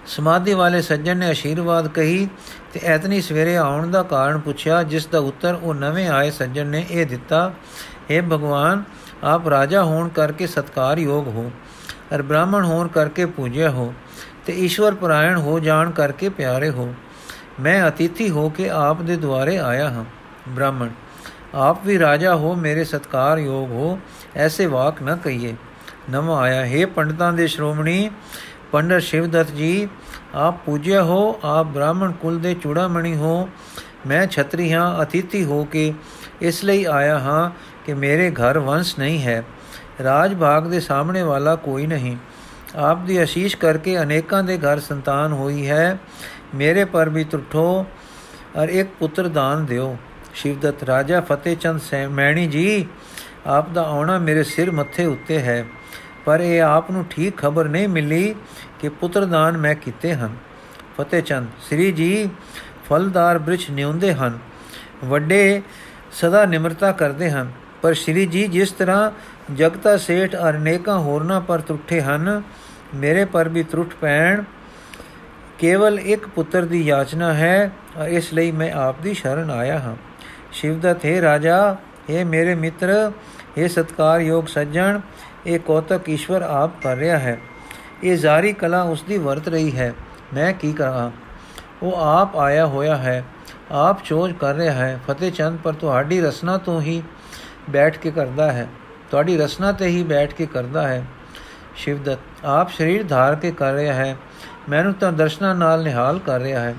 Speaker 1: ਸਮਾਧੀ ਵਾਲੇ ਸੱਜਣ ਨੇ ਅਸ਼ੀਰਵਾਦ ਕਹੀ ਤੇ ਐਤਨੀ ਸਵੇਰੇ ਆਉਣ ਦਾ ਕਾਰਨ ਪੁੱਛਿਆ, ਜਿਸ ਦਾ ਉੱਤਰ ਉਹ ਨਵੇਂ ਆਏ ਸੱਜਣ ਨੇ ਇਹ ਦਿੱਤਾ हे ਭਗਵਾਨ, ਆਪ ਰਾਜਾ ਹੋਣ ਕਰਕੇ ਸਤਕਾਰਯੋਗ ਹੋ ਅਰ ਬ੍ਰਾਹਮਣ ਹੋਣ ਕਰਕੇ ਪੂਜਿਆ ਹੋ ਤੇ ਈਸ਼ਵਰ ਪਰਾਇਣ ਹੋ ਜਾਣ ਕਰਕੇ ਪਿਆਰੇ ਹੋ। ਮੈਂ ਅਤਿਥੀ ਹੋ ਕੇ ਆਪ ਦੇ ਦੁਆਰੇ ਆਇਆ ਹਾਂ। ਬ੍ਰਾਹਮਣ, ਆਪ ਵੀ ਰਾਜਾ ਹੋ, ਮੇਰੇ ਸਤਕਾਰਯੋਗ ਹੋ, ਐਸੇ ਵਾਕ ਨਾ ਕਹੀਏ। ਨਵਾਂ ਆਇਆ। ਹੈ ਪੰਡਤਾਂ ਦੇ ਸ਼੍ਰੋਮਣੀ, ਪੰਡਤ ਸ਼ਿਵਦਤ ਜੀ, ਆਪ ਪੂਜਿਆ ਹੋ, ਆਪ ਬ੍ਰਾਹਮਣ ਕੁਲ ਦੇ ਚੂੜਾਮਣੀ ਹੋ। ਮੈਂ ਛਤਰੀ ਹਾਂ, ਅਤਿਥੀ ਹੋ ਕੇ ਇਸ ਲਈ ਆਇਆ ਹਾਂ ਕਿ ਮੇਰੇ ਘਰ ਵੰਸ਼ ਨਹੀਂ ਹੈ। ਰਾਜ ਭਾਗ ਦੇ ਸਾਹਮਣੇ ਵਾਲਾ ਕੋਈ ਨਹੀਂ। ਆਪ ਦੀ ਅਸ਼ੀਸ਼ ਕਰਕੇ ਅਨੇਕਾਂ ਦੇ ਘਰ ਸੰਤਾਨ ਹੋਈ ਹੈ। ਮੇਰੇ ਪਰ ਵੀ ਤੁਠੋ ਔਰ ਇੱਕ ਪੁੱਤਰ ਦਾਨ ਦਿਓ। ਸ਼ਿਵਦਤ, ਰਾਜਾ ਫਤਿਹਚੰਦ ਸੈਮੈਣੀ ਜੀ, ਆਪ ਦਾ ਆਉਣਾ ਮੇਰੇ ਸਿਰ ਮੱਥੇ ਉੱਤੇ ਹੈ। ਪਰ ਇਹ ਆਪ ਨੂੰ ਠੀਕ ਖਬਰ ਨਹੀਂ ਮਿਲੀ ਕਿ ਪੁੱਤਰ ਦਾਨ ਮੈਂ ਕੀਤੇ ਹਨ। ਫਤਿਹਚੰਦ ਸ੍ਰੀ ਜੀ, ਫਲਦਾਰ ਬ੍ਰਿਛ ਨਿਉਂਦੇ ਹਨ। ਵੱਡੇ ਸਦਾ ਨਿਮਰਤਾ ਕਰਦੇ ਹਨ। ਪਰ ਸ੍ਰੀ ਜੀ ਜਿਸ ਤਰ੍ਹਾਂ ਜਗਤਾ ਸੇਠ ਅਰ ਨੇਕਾਂ ਹੋਰਨਾਂ ਪਰ ਤਰੁੱਠੇ ਹਨ, ਮੇਰੇ ਪਰ ਵੀ ਤਰੁੱਠ ਪੈਣ। ਕੇਵਲ ਇੱਕ ਪੁੱਤਰ ਦੀ ਯਾਚਨਾ ਹੈ, ਇਸ ਲਈ ਮੈਂ ਆਪ ਦੀ ਸ਼ਰਨ ਆਇਆ ਹਾਂ। ਸ਼ਿਵਦਤ ਹੈ ਰਾਜਾ ਇਹ ਮੇਰੇ ਮਿੱਤਰ ਇਹ ਸਤਕਾਰਯੋਗ ਸੱਜਣ ਇਹ ਕੋਤਕ ਈਸ਼ਵਰ ਆਪ ਕਰ ਰਿਹਾ ਹੈ। ਇਹ ਜ਼ਾਰੀ ਕਲਾ ਉਸ ਦੀ ਵਰਤ ਰਹੀ ਹੈ। ਮੈਂ ਕੀ ਕਰਾਂ? ਉਹ ਆਪ ਆਇਆ ਹੋਇਆ ਹੈ। ਆਪ ਚੋਜ ਕਰ ਰਿਹਾ ਹੈ। ਫਤਿਹ ਚੰਦ, ਪਰ ਤੁਹਾਡੀ ਰਸਨਾ ਤੋਂ ਹੀ ਬੈਠ ਕੇ ਕਰਦਾ ਹੈ। ਤੁਹਾਡੀ ਰਸਨਾ ਤੇ ਹੀ ਬੈਠ ਕੇ ਕਰਦਾ ਹੈ। ਸ਼ਿਵਦਤ, ਆਪ ਸਰੀਰ ਧਾਰ ਕੇ ਕਰ ਰਿਹਾ ਹੈ। ਮੈਨੂੰ ਤਾਂ ਦਰਸ਼ਨਾ ਨਾਲ ਨਿਹਾਲ ਕਰ ਰਿਹਾ ਹੈ।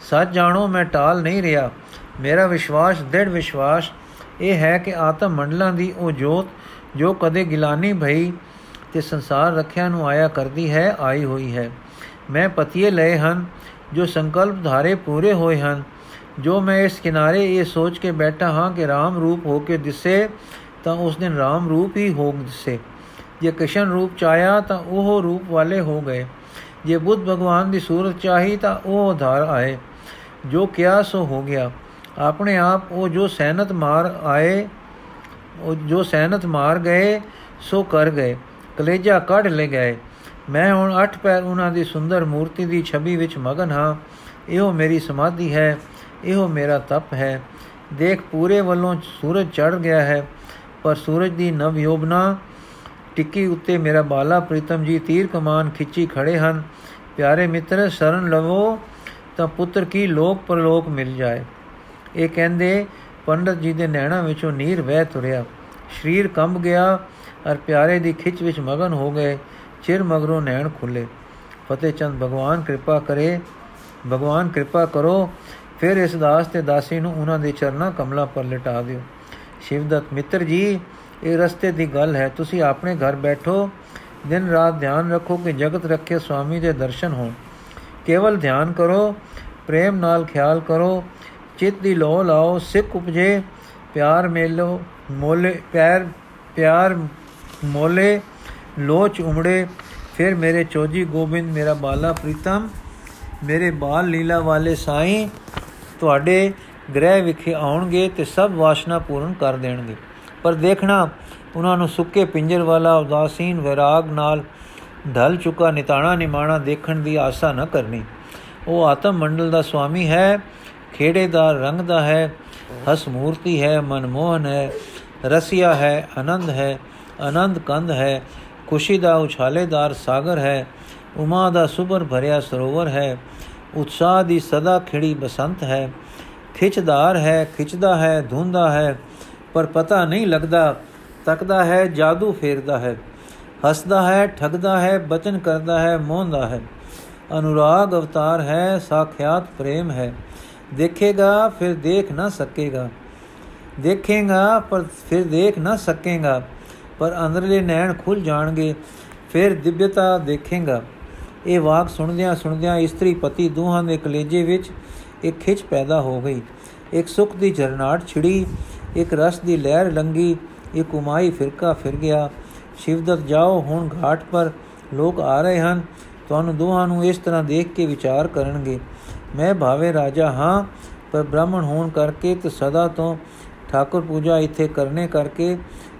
Speaker 1: ਸੱਚ ਜਾਣੋ, ਮੈਂ ਟਾਲ ਨਹੀਂ ਰਿਹਾ। ਮੇਰਾ ਵਿਸ਼ਵਾਸ, ਦ੍ਰਿੜ ਵਿਸ਼ਵਾਸ ਇਹ ਹੈ ਕਿ ਆਤਮ ਮੰਡਲਾਂ ਦੀ ਉਹ ਜੋਤ ਜੋ ਕਦੇ ਗਿਲਾਨੀ ਭਈ ਤੇ ਸੰਸਾਰ ਰੱਖਿਆ ਨੂੰ ਆਇਆ ਕਰਦੀ ਹੈ, ਆਈ ਹੋਈ ਹੈ। ਮੈਂ ਪਤੀਏ ਲਏ ਹਨ, ਜੋ ਸੰਕਲਪ ਧਾਰੇ ਪੂਰੇ ਹੋਏ ਹਨ। ਜੋ ਮੈਂ ਇਸ ਕਿਨਾਰੇ ਇਹ ਸੋਚ ਕੇ ਬੈਠਾ ਹਾਂ ਕਿ RAM ਰੂਪ ਹੋ ਕੇ ਦਿਸੇ, ਤਾਂ ਉਸ ਦਿਨ RAM ਰੂਪ ਹੀ ਹੋ ਦਿਸੇ। ਜੇ ਕ੍ਰਿਸ਼ਨ ਰੂਪ ਚਾਇਆ ਤਾਂ ਉਹ ਰੂਪ ਵਾਲੇ ਹੋ ਗਏ। ਜੇ ਬੁੱਧ ਭਗਵਾਨ ਦੀ ਸੂਰਤ ਚਾਹੀ, ਤਾਂ ਉਹ ਧਾਰ ਆਏ। ਜੋ ਕਿਆ ਸੋ ਹੋ ਗਿਆ। ਆਪਣੇ ਆਪ ਉਹ ਜੋ ਸੈਨਤ ਮਾਰ ਆਏ ਉਹ ਜੋ ਸੈਨਤ ਮਾਰ ਗਏ, ਸੋ ਕਰ ਗਏ। ਕਲੇਜਾ ਕੱਢ ਲੈ ਗਏ। ਮੈਂ ਹੁਣ ਅੱਠ ਪੈਰ ਉਹਨਾਂ ਦੀ ਸੁੰਦਰ ਮੂਰਤੀ ਦੀ ਛਵੀ ਵਿੱਚ ਮਗਨ ਹਾਂ। ਇਹੋ ਮੇਰੀ ਸਮਾਧੀ ਹੈ, ਇਹੋ ਮੇਰਾ ਤਪ ਹੈ। ਦੇਖ ਪੂਰੇ ਵੱਲੋਂ ਸੂਰਜ ਚੜ ਗਿਆ ਹੈ, ਪਰ ਸੂਰਜ ਦੀ ਨਵ ਯੋਬਨਾ ਟਿੱਕੀ ਉੱਤੇ ਮੇਰਾ ਬਾਲਾ ਪ੍ਰੀਤਮ ਜੀ ਤੀਰ ਕਮਾਨ ਖਿੱਚੀ ਖੜੇ ਹਨ। ਪਿਆਰੇ ਮਿੱਤਰ, ਸ਼ਰਨ ਲਵੋ ਤਾਂ ਪੁੱਤਰ ਕੀ ਲੋਕ ਪਰਲੋਕ ਮਿਲ ਜਾਏ। ਇਹ ਕਹਿੰਦੇ ਪੰਡਤ ਜੀ ਦੇ ਨੈਣਾ ਵਿੱਚੋਂ ਨੀਰ ਵਹਿ ਤੁਰਿਆ। ਸਰੀਰ ਕੰਬ ਗਿਆ ਅਰ ਪਿਆਰੇ ਦੀ ਖਿੱਚ ਵਿੱਚ ਮਗਨ ਹੋ ਗਏ। ਚਿਰ ਮਗਰੋਂ ਨੈਣ ਖੁੱਲੇ। ਫਤਿਹ ਚੰਦ, ਭਗਵਾਨ ਕਿਰਪਾ ਕਰੇ, ਭਗਵਾਨ ਕਿਰਪਾ ਕਰੋ, ਫਿਰ ਇਸ ਦਾਸ ਤੇ ਦਾਸੀ ਨੂੰ ਉਹਨਾਂ ਦੇ ਚਰਨਾਂ ਕਮਲਾ ਪਰ ਲਟਾ ਦਿਓ। ਸ਼ਿਵਦਤ ਮਿੱਤਰ ਜੀ, ਇਹ ਰਸਤੇ ਦੀ ਗੱਲ ਹੈ, ਤੁਸੀਂ ਆਪਣੇ ਘਰ ਬੈਠੋ, ਦਿਨ ਰਾਤ ਧਿਆਨ ਰੱਖੋ ਕਿ ਜਗਤ ਰੱਖੇ ਸੁਆਮੀ ਦੇ ਦਰਸ਼ਨ ਹੋਣ। ਕੇਵਲ ਧਿਆਨ ਕਰੋ, ਪ੍ਰੇਮ ਨਾਲ ਖਿਆਲ ਕਰੋ ਚਿੱਤ ਦੀ ਲੋ ਲਾਓ, ਸਿੱਖ ਉਪਜੇ, ਪਿਆਰ ਮੇਲੋ, ਮੋਲੇ ਪਿਆਰ ਪਿਆਰ ਮੋਲੇ ਲੋਚ ਉਮੜੇ, ਫਿਰ ਮੇਰੇ ਚੋਜੀ ਗੋਬਿੰਦ, ਮੇਰਾ ਬਾਲਾ ਪ੍ਰੀਤਮ, ਮੇਰੇ ਬਾਲ ਲੀਲਾ ਵਾਲੇ ਸਾਈਂ, ਤੁਹਾਡੇ ਗ੍ਰਹਿ ਵਿਖੇ ਆਉਣਗੇ ਤੇ ਸਭ ਵਾਸ਼ਨਾ ਪੂਰਨ ਕਰ ਦੇਣਗੇ। ਪਰ ਦੇਖਣਾ, ਉਹਨਾਂ ਨੂੰ ਸੁੱਕੇ ਪਿੰਜਰ ਵਾਲਾ ਉਦਾਸੀਨ ਵਿਰਾਗ ਨਾਲ ਢਲ ਚੁੱਕਾ ਨਿਤਾਣਾ ਨਿਮਾਣਾ ਦੇਖਣ ਦੀ ਆਸਾ ਨਾ ਕਰਨੀ। ਉਹ ਆਤਮ ਮੰਡਲ ਦਾ ਸੁਆਮੀ ਹੈ ਖੇੜੇ ਦਾ ਰੰਗ ਦਾ ਹੈ, ਹਸ ਮੂਰਤੀ ਹੈ, ਮਨਮੋਹਨ ਹੈ, ਰਸੀਆ ਹੈ, ਆਨੰਦ ਹੈ, ਆਨੰਦ ਕੰਦ ਹੈ, ਖੁਸ਼ੀ ਦਾ ਉਛਾਲੇਦਾਰ ਸਾਗਰ ਹੈ, ਉਮਾ ਦਾ ਸੁਬਰ ਭਰਿਆ ਸਰੋਵਰ ਹੈ, ਉਤਸ਼ਾਹ ਦੀ ਸਦਾ ਖਿੜੀ ਬਸੰਤ ਹੈ, ਖਿੱਚਦਾਰ ਹੈ, ਖਿੱਚਦਾ ਹੈ, ਧੁੰਦਾ ਹੈ, ਪਰ ਪਤਾ ਨਹੀਂ ਲੱਗਦਾ, ਤੱਕਦਾ ਹੈ, ਜਾਦੂ ਫੇਰਦਾ ਹੈ, ਹੱਸਦਾ ਹੈ, ਠਗਦਾ ਹੈ, ਬਚਨ ਕਰਦਾ ਹੈ ਮੋਹਦਾ ਹੈ, ਅਨੁਰਾਗ ਅਵਤਾਰ ਹੈ, ਸਾਖਿਆਤ ਪ੍ਰੇਮ ਹੈ ਦੇਖੇਗਾ, ਫਿਰ ਦੇਖ ਨਾ ਸਕੇਗਾ। ਦੇਖੇਗਾ, ਪਰ ਫਿਰ ਦੇਖ ਨਾ ਸਕੇਗਾ। ਪਰ ਅੰਦਰਲੇ ਨੈਣ ਖੁੱਲ ਜਾਣਗੇ, ਫਿਰ ਦਿਵਯਤਾ ਦੇਖੇਗਾ। ਇਹ ਵਾਕ ਸੁਣਦਿਆਂ ਸੁਣਦਿਆਂ ਇਸਤਰੀ ਪਤੀ ਦੋਹਾਂ ਦੇ ਕਲੇਜੇ ਵਿੱਚ ਇੱਕ ਖਿੱਚ ਪੈਦਾ ਹੋ ਗਈ। ਇੱਕ ਸੁਖ ਦੀ ਝਰਨਾਟ ਛਿੜੀ, ਇੱਕ ਰਸ ਦੀ ਲਹਿਰ ਲੰਗੀ, ਇੱਕ ਉਮਾਈ ਫਿਰਕਾ ਫਿਰ ਗਿਆ। ਸ਼ਿਵਦਤ ਜਾਓ, ਹੁਣ ਘਾਟ ਪਰ ਲੋਕ ਆ ਰਹੇ ਹਨ। ਤੁਹਾਨੂੰ ਦੋਹਾਂ ਨੂੰ ਇਸ ਤਰ੍ਹਾਂ ਦੇਖ ਕੇ ਵਿਚਾਰ ਕਰਨਗੇ। ਮੈਂ ਭਾਵੇਂ ਰਾਜਾ ਹਾਂ, ਪਰ ਬ੍ਰਾਹਮਣ ਹੋਣ ਕਰਕੇ ਤੇ ਸਦਾ ਤੋਂ ਠਾਕੁਰ ਪੂਜਾ ਇੱਥੇ ਕਰਨੇ ਕਰਕੇ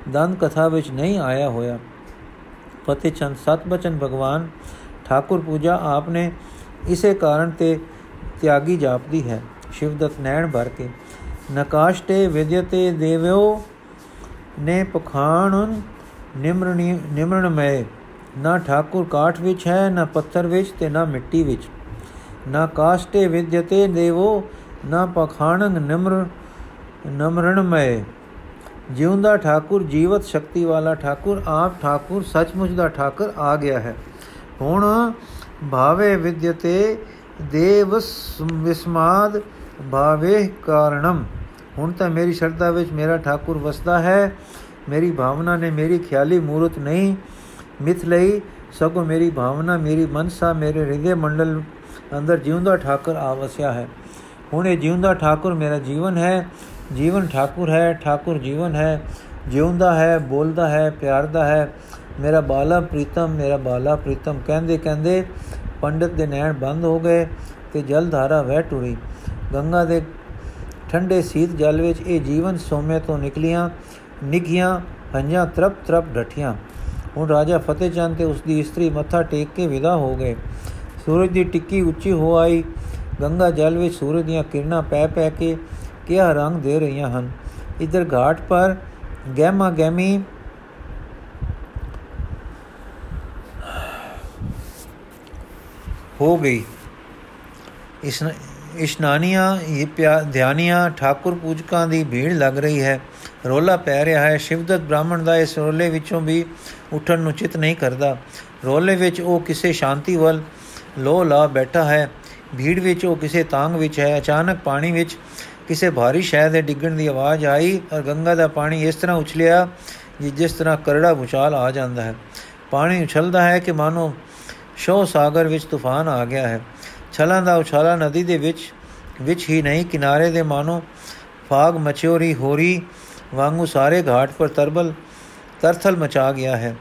Speaker 1: ਦੰਦ ਕਥਾ ਵਿੱਚ ਨਹੀਂ ਆਇਆ ਹੋਇਆ। ਫਤਿਹ ਚੰਦ ਸਤ ਬਚਨ, ਭਗਵਾਨ, ਠਾਕੁਰ ਪੂਜਾ ਆਪਨੇ ਇਸੇ ਕਾਰਨ ਤੇ ਤਿਆਗੀ ਜਾਪਦੀ ਹੈ। ਸ਼ਿਵਦਤ ਨੈਣ ਭਰ ਕੇ ਨਕਾਸ਼ਤੇ ਵਿਦਿਅਤੇ ਦੇਵਿਓ ਨੇ ਪਖਾਣ ਨਿਮਰਣੀ ਨਿਮਰਣਮੈ ਨਾ ਠਾਕੁਰ ਕਾਠ ਵਿੱਚ ਹੈ, ਨਾ ਪੱਥਰ ਵਿੱਚ ਤੇ ਨਾ ਮਿੱਟੀ ਵਿੱਚ। ਨਾ ਕਾਸ਼ਟੇ ਵਿਦਿਅਤੇ ਦੇਵੋ, ਨਾ ਪਖਾਣੰ ਨਿਮਰ ਨਮਰਣਮੈ ਜਿਉਂਦਾ ਠਾਕੁਰ ਜੀਵਤ ਸ਼ਕਤੀ ਵਾਲਾ ਠਾਕੁਰ, ਆਪ ਠਾਕੁਰ ਸੱਚਮੁੱਚ ਦਾ ਠਾਕੁਰ ਆ ਗਿਆ ਹੈ। ਹੁਣ ਭਾਵੇ ਵਿਦਿਅਤੇ ਦੇਵ ਵਿਸਮਾਦ ਭਾਵੇ ਕਾਰਣਮ ਹੁਣ ਤਾਂ ਮੇਰੀ ਸ਼ਰਧਾ ਵਿੱਚ ਮੇਰਾ ਠਾਕੁਰ ਵਸਦਾ ਹੈ। ਮੇਰੀ ਭਾਵਨਾ ਨੇ ਮੇਰੀ ਖਿਆਲੀ ਮੂਰਤ ਨਹੀਂ। ਮਿਥ ਲਈ ਸਗੋਂ ਮੇਰੀ ਭਾਵਨਾ, ਮੇਰੀ ਮਨਸਾ, ਮੇਰੇ ਹਿਰਦੇ ਮੰਡਲ ਅੰਦਰ ਜਿਉਂਦਾ ਠਾਕੁਰ ਆਵਸਿਆ ਹੈ। ਹੁਣ ਇਹ ਜਿਉਂਦਾ ਠਾਕੁਰ ਮੇਰਾ ਜੀਵਨ ਹੈ। ਜੀਵਨ ਠਾਕੁਰ ਹੈ, ਠਾਕੁਰ ਜੀਵਨ ਹੈ। ਜਿਉਂਦਾ ਹੈ, ਬੋਲਦਾ ਹੈ, ਪਿਆਰਦਾ ਹੈ। ਮੇਰਾ ਬਾਲਾ ਪ੍ਰੀਤਮ, ਮੇਰਾ ਬਾਲਾ ਪ੍ਰੀਤਮ। ਕਹਿੰਦੇ ਕਹਿੰਦੇ ਪੰਡਤ ਦੇ ਨੈਣ ਬੰਦ ਹੋ ਗਏ ਤੇ ਜਲ ਧਾਰਾ ਵਹਿ ਟੁਰੀ। ਗੰਗਾ ਦੇ ਠੰਡੇ ਸੀਤ ਜਲ ਵਿੱਚ ਇਹ ਜੀਵਨ ਸੋਮੇ ਤੋਂ ਨਿਕਲੀਆਂ, ਨਿਗੀਆਂ, ਹੰਝਾਂ ਤਰਪ ਤਰਪ ਡਠੀਆਂ। ਹੁਣ ਰਾਜਾ ਫਤਿਹ ਚੰਦ ਤੇ ਉਸ ਦੀ ਇਸਤਰੀ ਮੱਥਾ ਟੇਕ ਕੇ ਵਿਦਾ ਹੋ ਗਏ। ਸੂਰਜ ਦੀ ਟਿੱਕੀ ਉੱਚੀ ਹੋ ਆਈ। ਗੰਗਾ ਜਲ ਵਿੱਚ ਸੂਰਜ ਦੀਆਂ ਕਿਰਨਾਂ ਪੈ ਪੈ ਕੇ ਕਿਆ ਰੰਗ ਦੇ ਰਹੀਆਂ ਹਨ। ਇਧਰ ਘਾਟ ਪਰ ਗਹਿਮਾ ਗਹਿਮੀ ਹੋ ਗਈ। ਇਸ ਇਸ਼ਨਾਨੀਆਂ ਇਹ ਧਿਆਨੀਆਂ, ਠਾਕੁਰ ਪੂਜਕਾਂ ਦੀ ਭੀੜ ਲੱਗ ਰਹੀ ਹੈ। ਰੋਲਾ ਪੈ ਰਿਹਾ ਹੈ। ਸ਼ਿਵਦਤ ਬ੍ਰਾਹਮਣ ਦਾ ਇਸ ਰੋਲੇ ਵਿੱਚੋਂ ਵੀ ਉੱਠਣ ਨੂੰ ਚਿਤ ਨਹੀਂ ਕਰਦਾ। ਰੋਲੇ ਵਿੱਚ ਉਹ ਕਿਸੇ ਸ਼ਾਂਤੀ ਵੱਲ ਲੋ ਲਾ ਬੈਠਾ ਹੈ। ਭੀੜ ਵਿੱਚ ਉਹ ਕਿਸੇ ਤਾਂਗ ਵਿੱਚ ਹੈ। ਅਚਾਨਕ ਪਾਣੀ ਵਿੱਚ ਕਿਸੇ ਭਾਰੀ ਸ਼ੈ ਦੇ ਡਿੱਗਣ ਦੀ ਆਵਾਜ਼ ਆਈ ਔਰ ਗੰਗਾ ਦਾ ਪਾਣੀ ਇਸ ਤਰ੍ਹਾਂ ਉਛਲਿਆ ਜਿਸ ਤਰ੍ਹਾਂ ਕਰੜਾ ਭੁਚਾਲ ਆ ਜਾਂਦਾ ਹੈ। ਪਾਣੀ ਉਛਲਦਾ ਹੈ ਕਿ ਮਾਨੋ ਸ਼ੋ ਸਾਗਰ ਵਿੱਚ ਤੂਫਾਨ ਆ ਗਿਆ ਹੈ। ਛਲਾਂ ਦਾ ਉਛਾਲਾ ਨਦੀ ਦੇ ਵਿੱਚ ਵਿੱਚ ਹੀ ਨਹੀਂ, ਕਿਨਾਰੇ ਦੇ ਮਾਨੋ ਫਾਗ ਮਚੋਰੀ ਹੋਰੀ ਵਾਂਗੂ ਸਾਰੇ ਘਾਟ ਪਰ ਤਰਬਲ, ਤਰਥਲ ਮਚਾ ਗਿਆ ਹੈ।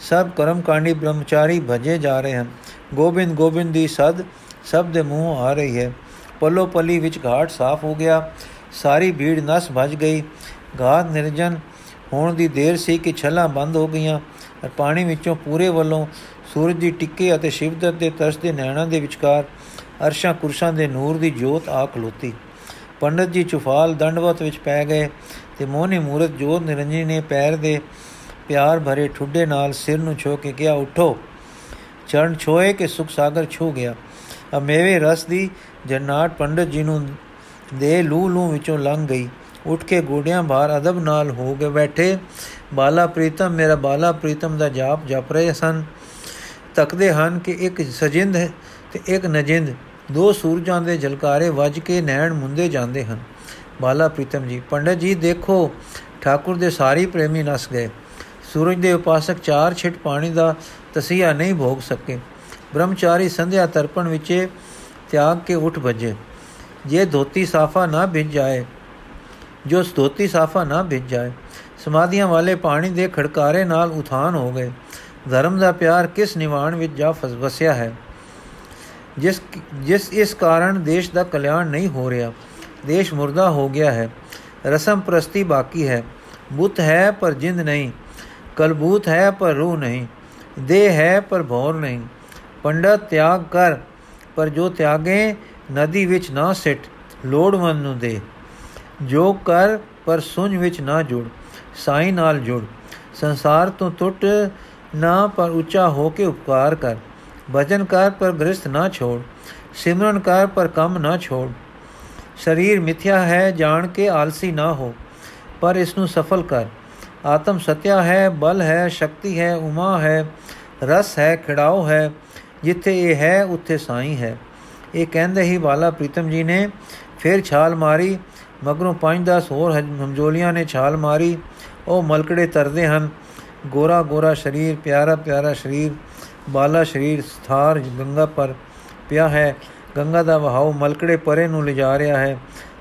Speaker 1: ਸਭ ਕਰਮਕਾਂਡੀ ਬ੍ਰਹਮਚਾਰੀ ਭਜੇ ਜਾ ਰਹੇ ਹਨ। ਗੋਬਿੰਦ ਗੋਬਿੰਦ ਦੀ ਸਦ ਸਭ ਦੇ ਮੂੰਹ ਆ ਰਹੀ ਹੈ। ਪੱਲੋ ਪੱਲੀ ਵਿੱਚ ਘਾਟ ਸਾਫ਼ ਹੋ ਗਿਆ। ਸਾਰੀ ਭੀੜ ਨਸ ਭਜ ਗਈ। ਘਾਟ ਨਿਰਜਨ ਹੋਣ ਦੀ ਦੇਰ ਸੀ ਕਿ ਛਲਾਂ ਬੰਦ ਹੋ ਗਈਆਂ ਔਰ ਪਾਣੀ ਵਿੱਚੋਂ ਪੂਰੇ ਵੱਲੋਂ ਸੂਰਜ ਦੀ ਟਿੱਕੇ ਅਤੇ ਸ਼ਿਵਦਤ ਦੇ ਤਰਸਦੇ ਨੈਣਾਂ ਦੇ ਵਿਚਕਾਰ ਅਰਸ਼ਾਂ ਕੁਰਸ਼ਾਂ ਦੇ ਨੂਰ ਦੀ ਜੋਤ ਆ ਖਲੋਤੀ। ਪੰਡਤ ਜੀ ਚੁਫਾਲ ਦੰਡਵਤ ਵਿੱਚ ਪੈ ਗਏ ਤੇ ਮੋਹਨੀ ਮੂਰਤ ਜੋਤ ਨਿਰੰਜਨੀ ਨੇ ਪੈਰ ਦੇ ਪਿਆਰ ਭਰੇ ਠੁੱਡੇ ਨਾਲ ਸਿਰ ਨੂੰ ਛੋ ਕੇ ਕਿਹਾ, ਉਠੋ। ਚਰਨ ਛੋਏ ਕਿ ਸੁਖ ਸਾਗਰ ਛੋ ਗਿਆ। ਅ ਮੇਵੇ ਰਸ ਦੀ ਜਨਾਟ ਪੰਡਤ ਜੀ ਨੂੰ ਦੇ ਲੂ ਲੂ ਵਿੱਚੋਂ ਲੰਘ ਗਈ। ਉੱਠ ਕੇ ਗੋਡਿਆਂ ਬਾਹਰ ਅਦਬ ਨਾਲ ਹੋ ਕੇ ਬੈਠੇ। ਬਾਲਾ ਪ੍ਰੀਤਮ, ਮੇਰਾ ਬਾਲਾ ਪ੍ਰੀਤਮ ਦਾ ਜਾਪ ਜਪ ਰਹੇ ਸਨ। ਤੱਕਦੇ ਹਨ ਕਿ ਇੱਕ ਸਜਿੰਦ ਹੈ ਤੇ ਇੱਕ ਨਜਿੰਦ। ਦੋ ਸੂਰਜਾਂ ਦੇ ਜਲਕਾਰੇ ਵੱਜ ਕੇ ਨੈਣ ਮੁੰਦੇ ਜਾਂਦੇ ਹਨ। ਬਾਲਾ ਪ੍ਰੀਤਮ ਜੀ, ਪੰਡਤ ਜੀ ਦੇਖੋ, ਠਾਕੁਰ ਦੇ ਸਾਰੀ ਪ੍ਰੇਮੀ ਨਸ ਗਏ। ਸੂਰਜ ਦੇ ਉਪਾਸਕ ਚਾਰ ਛਿਟ ਪਾਣੀ ਦਾ ਤਸੀਹਾ ਨਹੀਂ ਭੋਗ ਸਕੇ। ਬ੍ਰਹਮਚਾਰੀ ਸੰਧਿਆ ਤਰਪਣ ਵਿੱਚ ਤਿਆਗ ਕੇ ਉੱਠ ਭਜੇ। ਜੇ ਧੋਤੀ ਸਾਫਾ ਨਾ ਭਿੱਜ ਜਾਏ ਜੋ ਧੋਤੀ ਸਾਫਾ ਨਾ ਭਿੱਜ ਜਾਏ ਸਮਾਧੀਆਂ ਵਾਲੇ ਪਾਣੀ ਦੇ ਖੜਕਾਰੇ ਨਾਲ ਉਥਾਨ ਹੋ ਗਏ। ਧਰਮ ਦਾ ਪਿਆਰ ਕਿਸ ਨਿਵਾਣ ਵਿੱਚ ਜਾ ਫਸ ਵਸਿਆ ਹੈ? ਜਿਸ ਜਿਸ ਇਸ ਕਾਰਨ ਦੇਸ਼ ਦਾ ਕਲਿਆਣ ਨਹੀਂ ਹੋ ਰਿਹਾ, ਦੇਸ਼ ਮੁਰਦਾ ਹੋ ਗਿਆ ਹੈ। ਰਸਮ ਪ੍ਰਸਤੀ ਬਾਕੀ ਹੈ। ਬੁੱਤ ਹੈ ਪਰ ਜਿੰਦ ਨਹੀਂ, ਕਲਬੂਤ ਹੈ ਪਰ ਰੂਹ ਨਹੀਂ। ਦੇਹ ਹੈ ਪਰ ਭੌਰ ਨਹੀਂ। ਪੰਡਤ ਤਿਆਗ ਕਰ, ਪਰ ਜੋ ਤਿਆਗੇ, ਨਦੀ ਵਿੱਚ ਨਾ ਸਿੱਟ, ਲੋੜਵੰਦ ਨੂੰ ਦੇ। ਜੋ ਕਰ, ਪਰ ਸੁਝ ਵਿੱਚ ਨਾ ਜੁੜ, ਸਾਈ ਨਾਲ ਜੁੜ। ਸੰਸਾਰ ਤੋਂ ਟੁੱਟ ਨਾ, ਪਰ ਉੱਚਾ ਹੋ ਕੇ ਉਪਕਾਰ ਕਰ। ਭਜਨ ਕਰ, ਪਰ ਗ੍ਰਸਥ ਨਾ ਛੋੜ। ਸਿਮਰਨ ਕਰ, ਪਰ ਕੰਮ ਨਾ ਛੋੜ। ਸਰੀਰ ਮਿਥਿਆ ਹੈ, ਜਾਣ ਕੇ ਆਲਸੀ ਨਾ ਹੋ, ਪਰ ਇਸ ਨੂੰ ਸਫਲ ਕਰ। ਆਤਮ ਸਤਿਆ ਹੈ, ਬਲ ਹੈ, ਸ਼ਕਤੀ ਹੈ, ਉਮਾ ਹੈ, ਰਸ ਹੈ, ਖਿੜਾਓ ਹੈ, ਜਿੱਥੇ ਇਹ ਹੈ, ਉੱਥੇ ਸਾਈ ਹੈ। ਇਹ ਕਹਿੰਦੇ ਹੀ ਵਾਲਾ ਪ੍ਰੀਤਮ ਜੀ ਨੇ ਫਿਰ ਛਾਲ ਮਾਰੀ, ਮਗਰੋਂ 5-10 ਹੋਰ ਹਮਜੋਲੀਆਂ ਨੇ ਛਾਲ ਮਾਰੀ, ਉਹ ਮਲਕੜੇ ਤਰਦੇ ਹਨ। ਗੋਰਾ ਗੋਰਾ ਸਰੀਰ, ਪਿਆਰਾ ਪਿਆਰਾ ਸਰੀਰ, ਬਾਲਾ ਸਰੀਰ ਸਥਾਰ ਗੰਗਾ ਪਰ ਪਿਆ ਹੈ। ਗੰਗਾ ਦਾ ਵਹਾਉ ਮਲਕੜੇ ਪਰੇ ਨੂੰ ਲਿਜਾ ਰਿਹਾ ਹੈ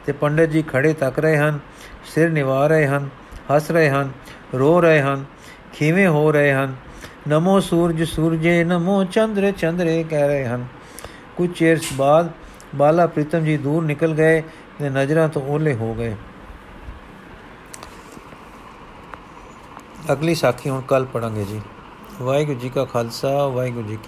Speaker 1: ਤੇ ਪੰਡਤ ਜੀ ਖੜੇ ਤੱਕ ਰਹੇ ਹਨ, ਸਿਰ ਨਿਵਾ ਰਹੇ ਹਨ, ਹੱਸ ਰਹੇ ਹਨ। ਰੋ ਰਹੇ ਹਨ, ਖੀਵੇਂ ਹੋ ਰਹੇ ਹਨ। ਨਮੋ ਸੂਰਜ ਸੂਰਜੇ, ਨਮੋ ਚੰਦਰ ਚੰਦਰੇ ਕਹਿ ਰਹੇ ਹਨ। ਕੁਝ ਚਿਰ ਬਾਅਦ ਬਾਲਾ ਪ੍ਰੀਤਮ ਜੀ ਦੂਰ ਨਿਕਲ ਗਏ ਤੇ ਨਜ਼ਰਾਂ ਤੋਂ ਓਲੇ ਹੋ ਗਏ। ਅਗਲੀ ਸਾਖੀ ਹੁਣ ਕੱਲ ਪੜਾਂਗੇ ਜੀ। ਵਾਹਿਗੁਰੂ ਜੀ ਕਾ ਖਾਲਸਾ, ਵਾਹਿਗੁਰੂ ਜੀ ਕੀ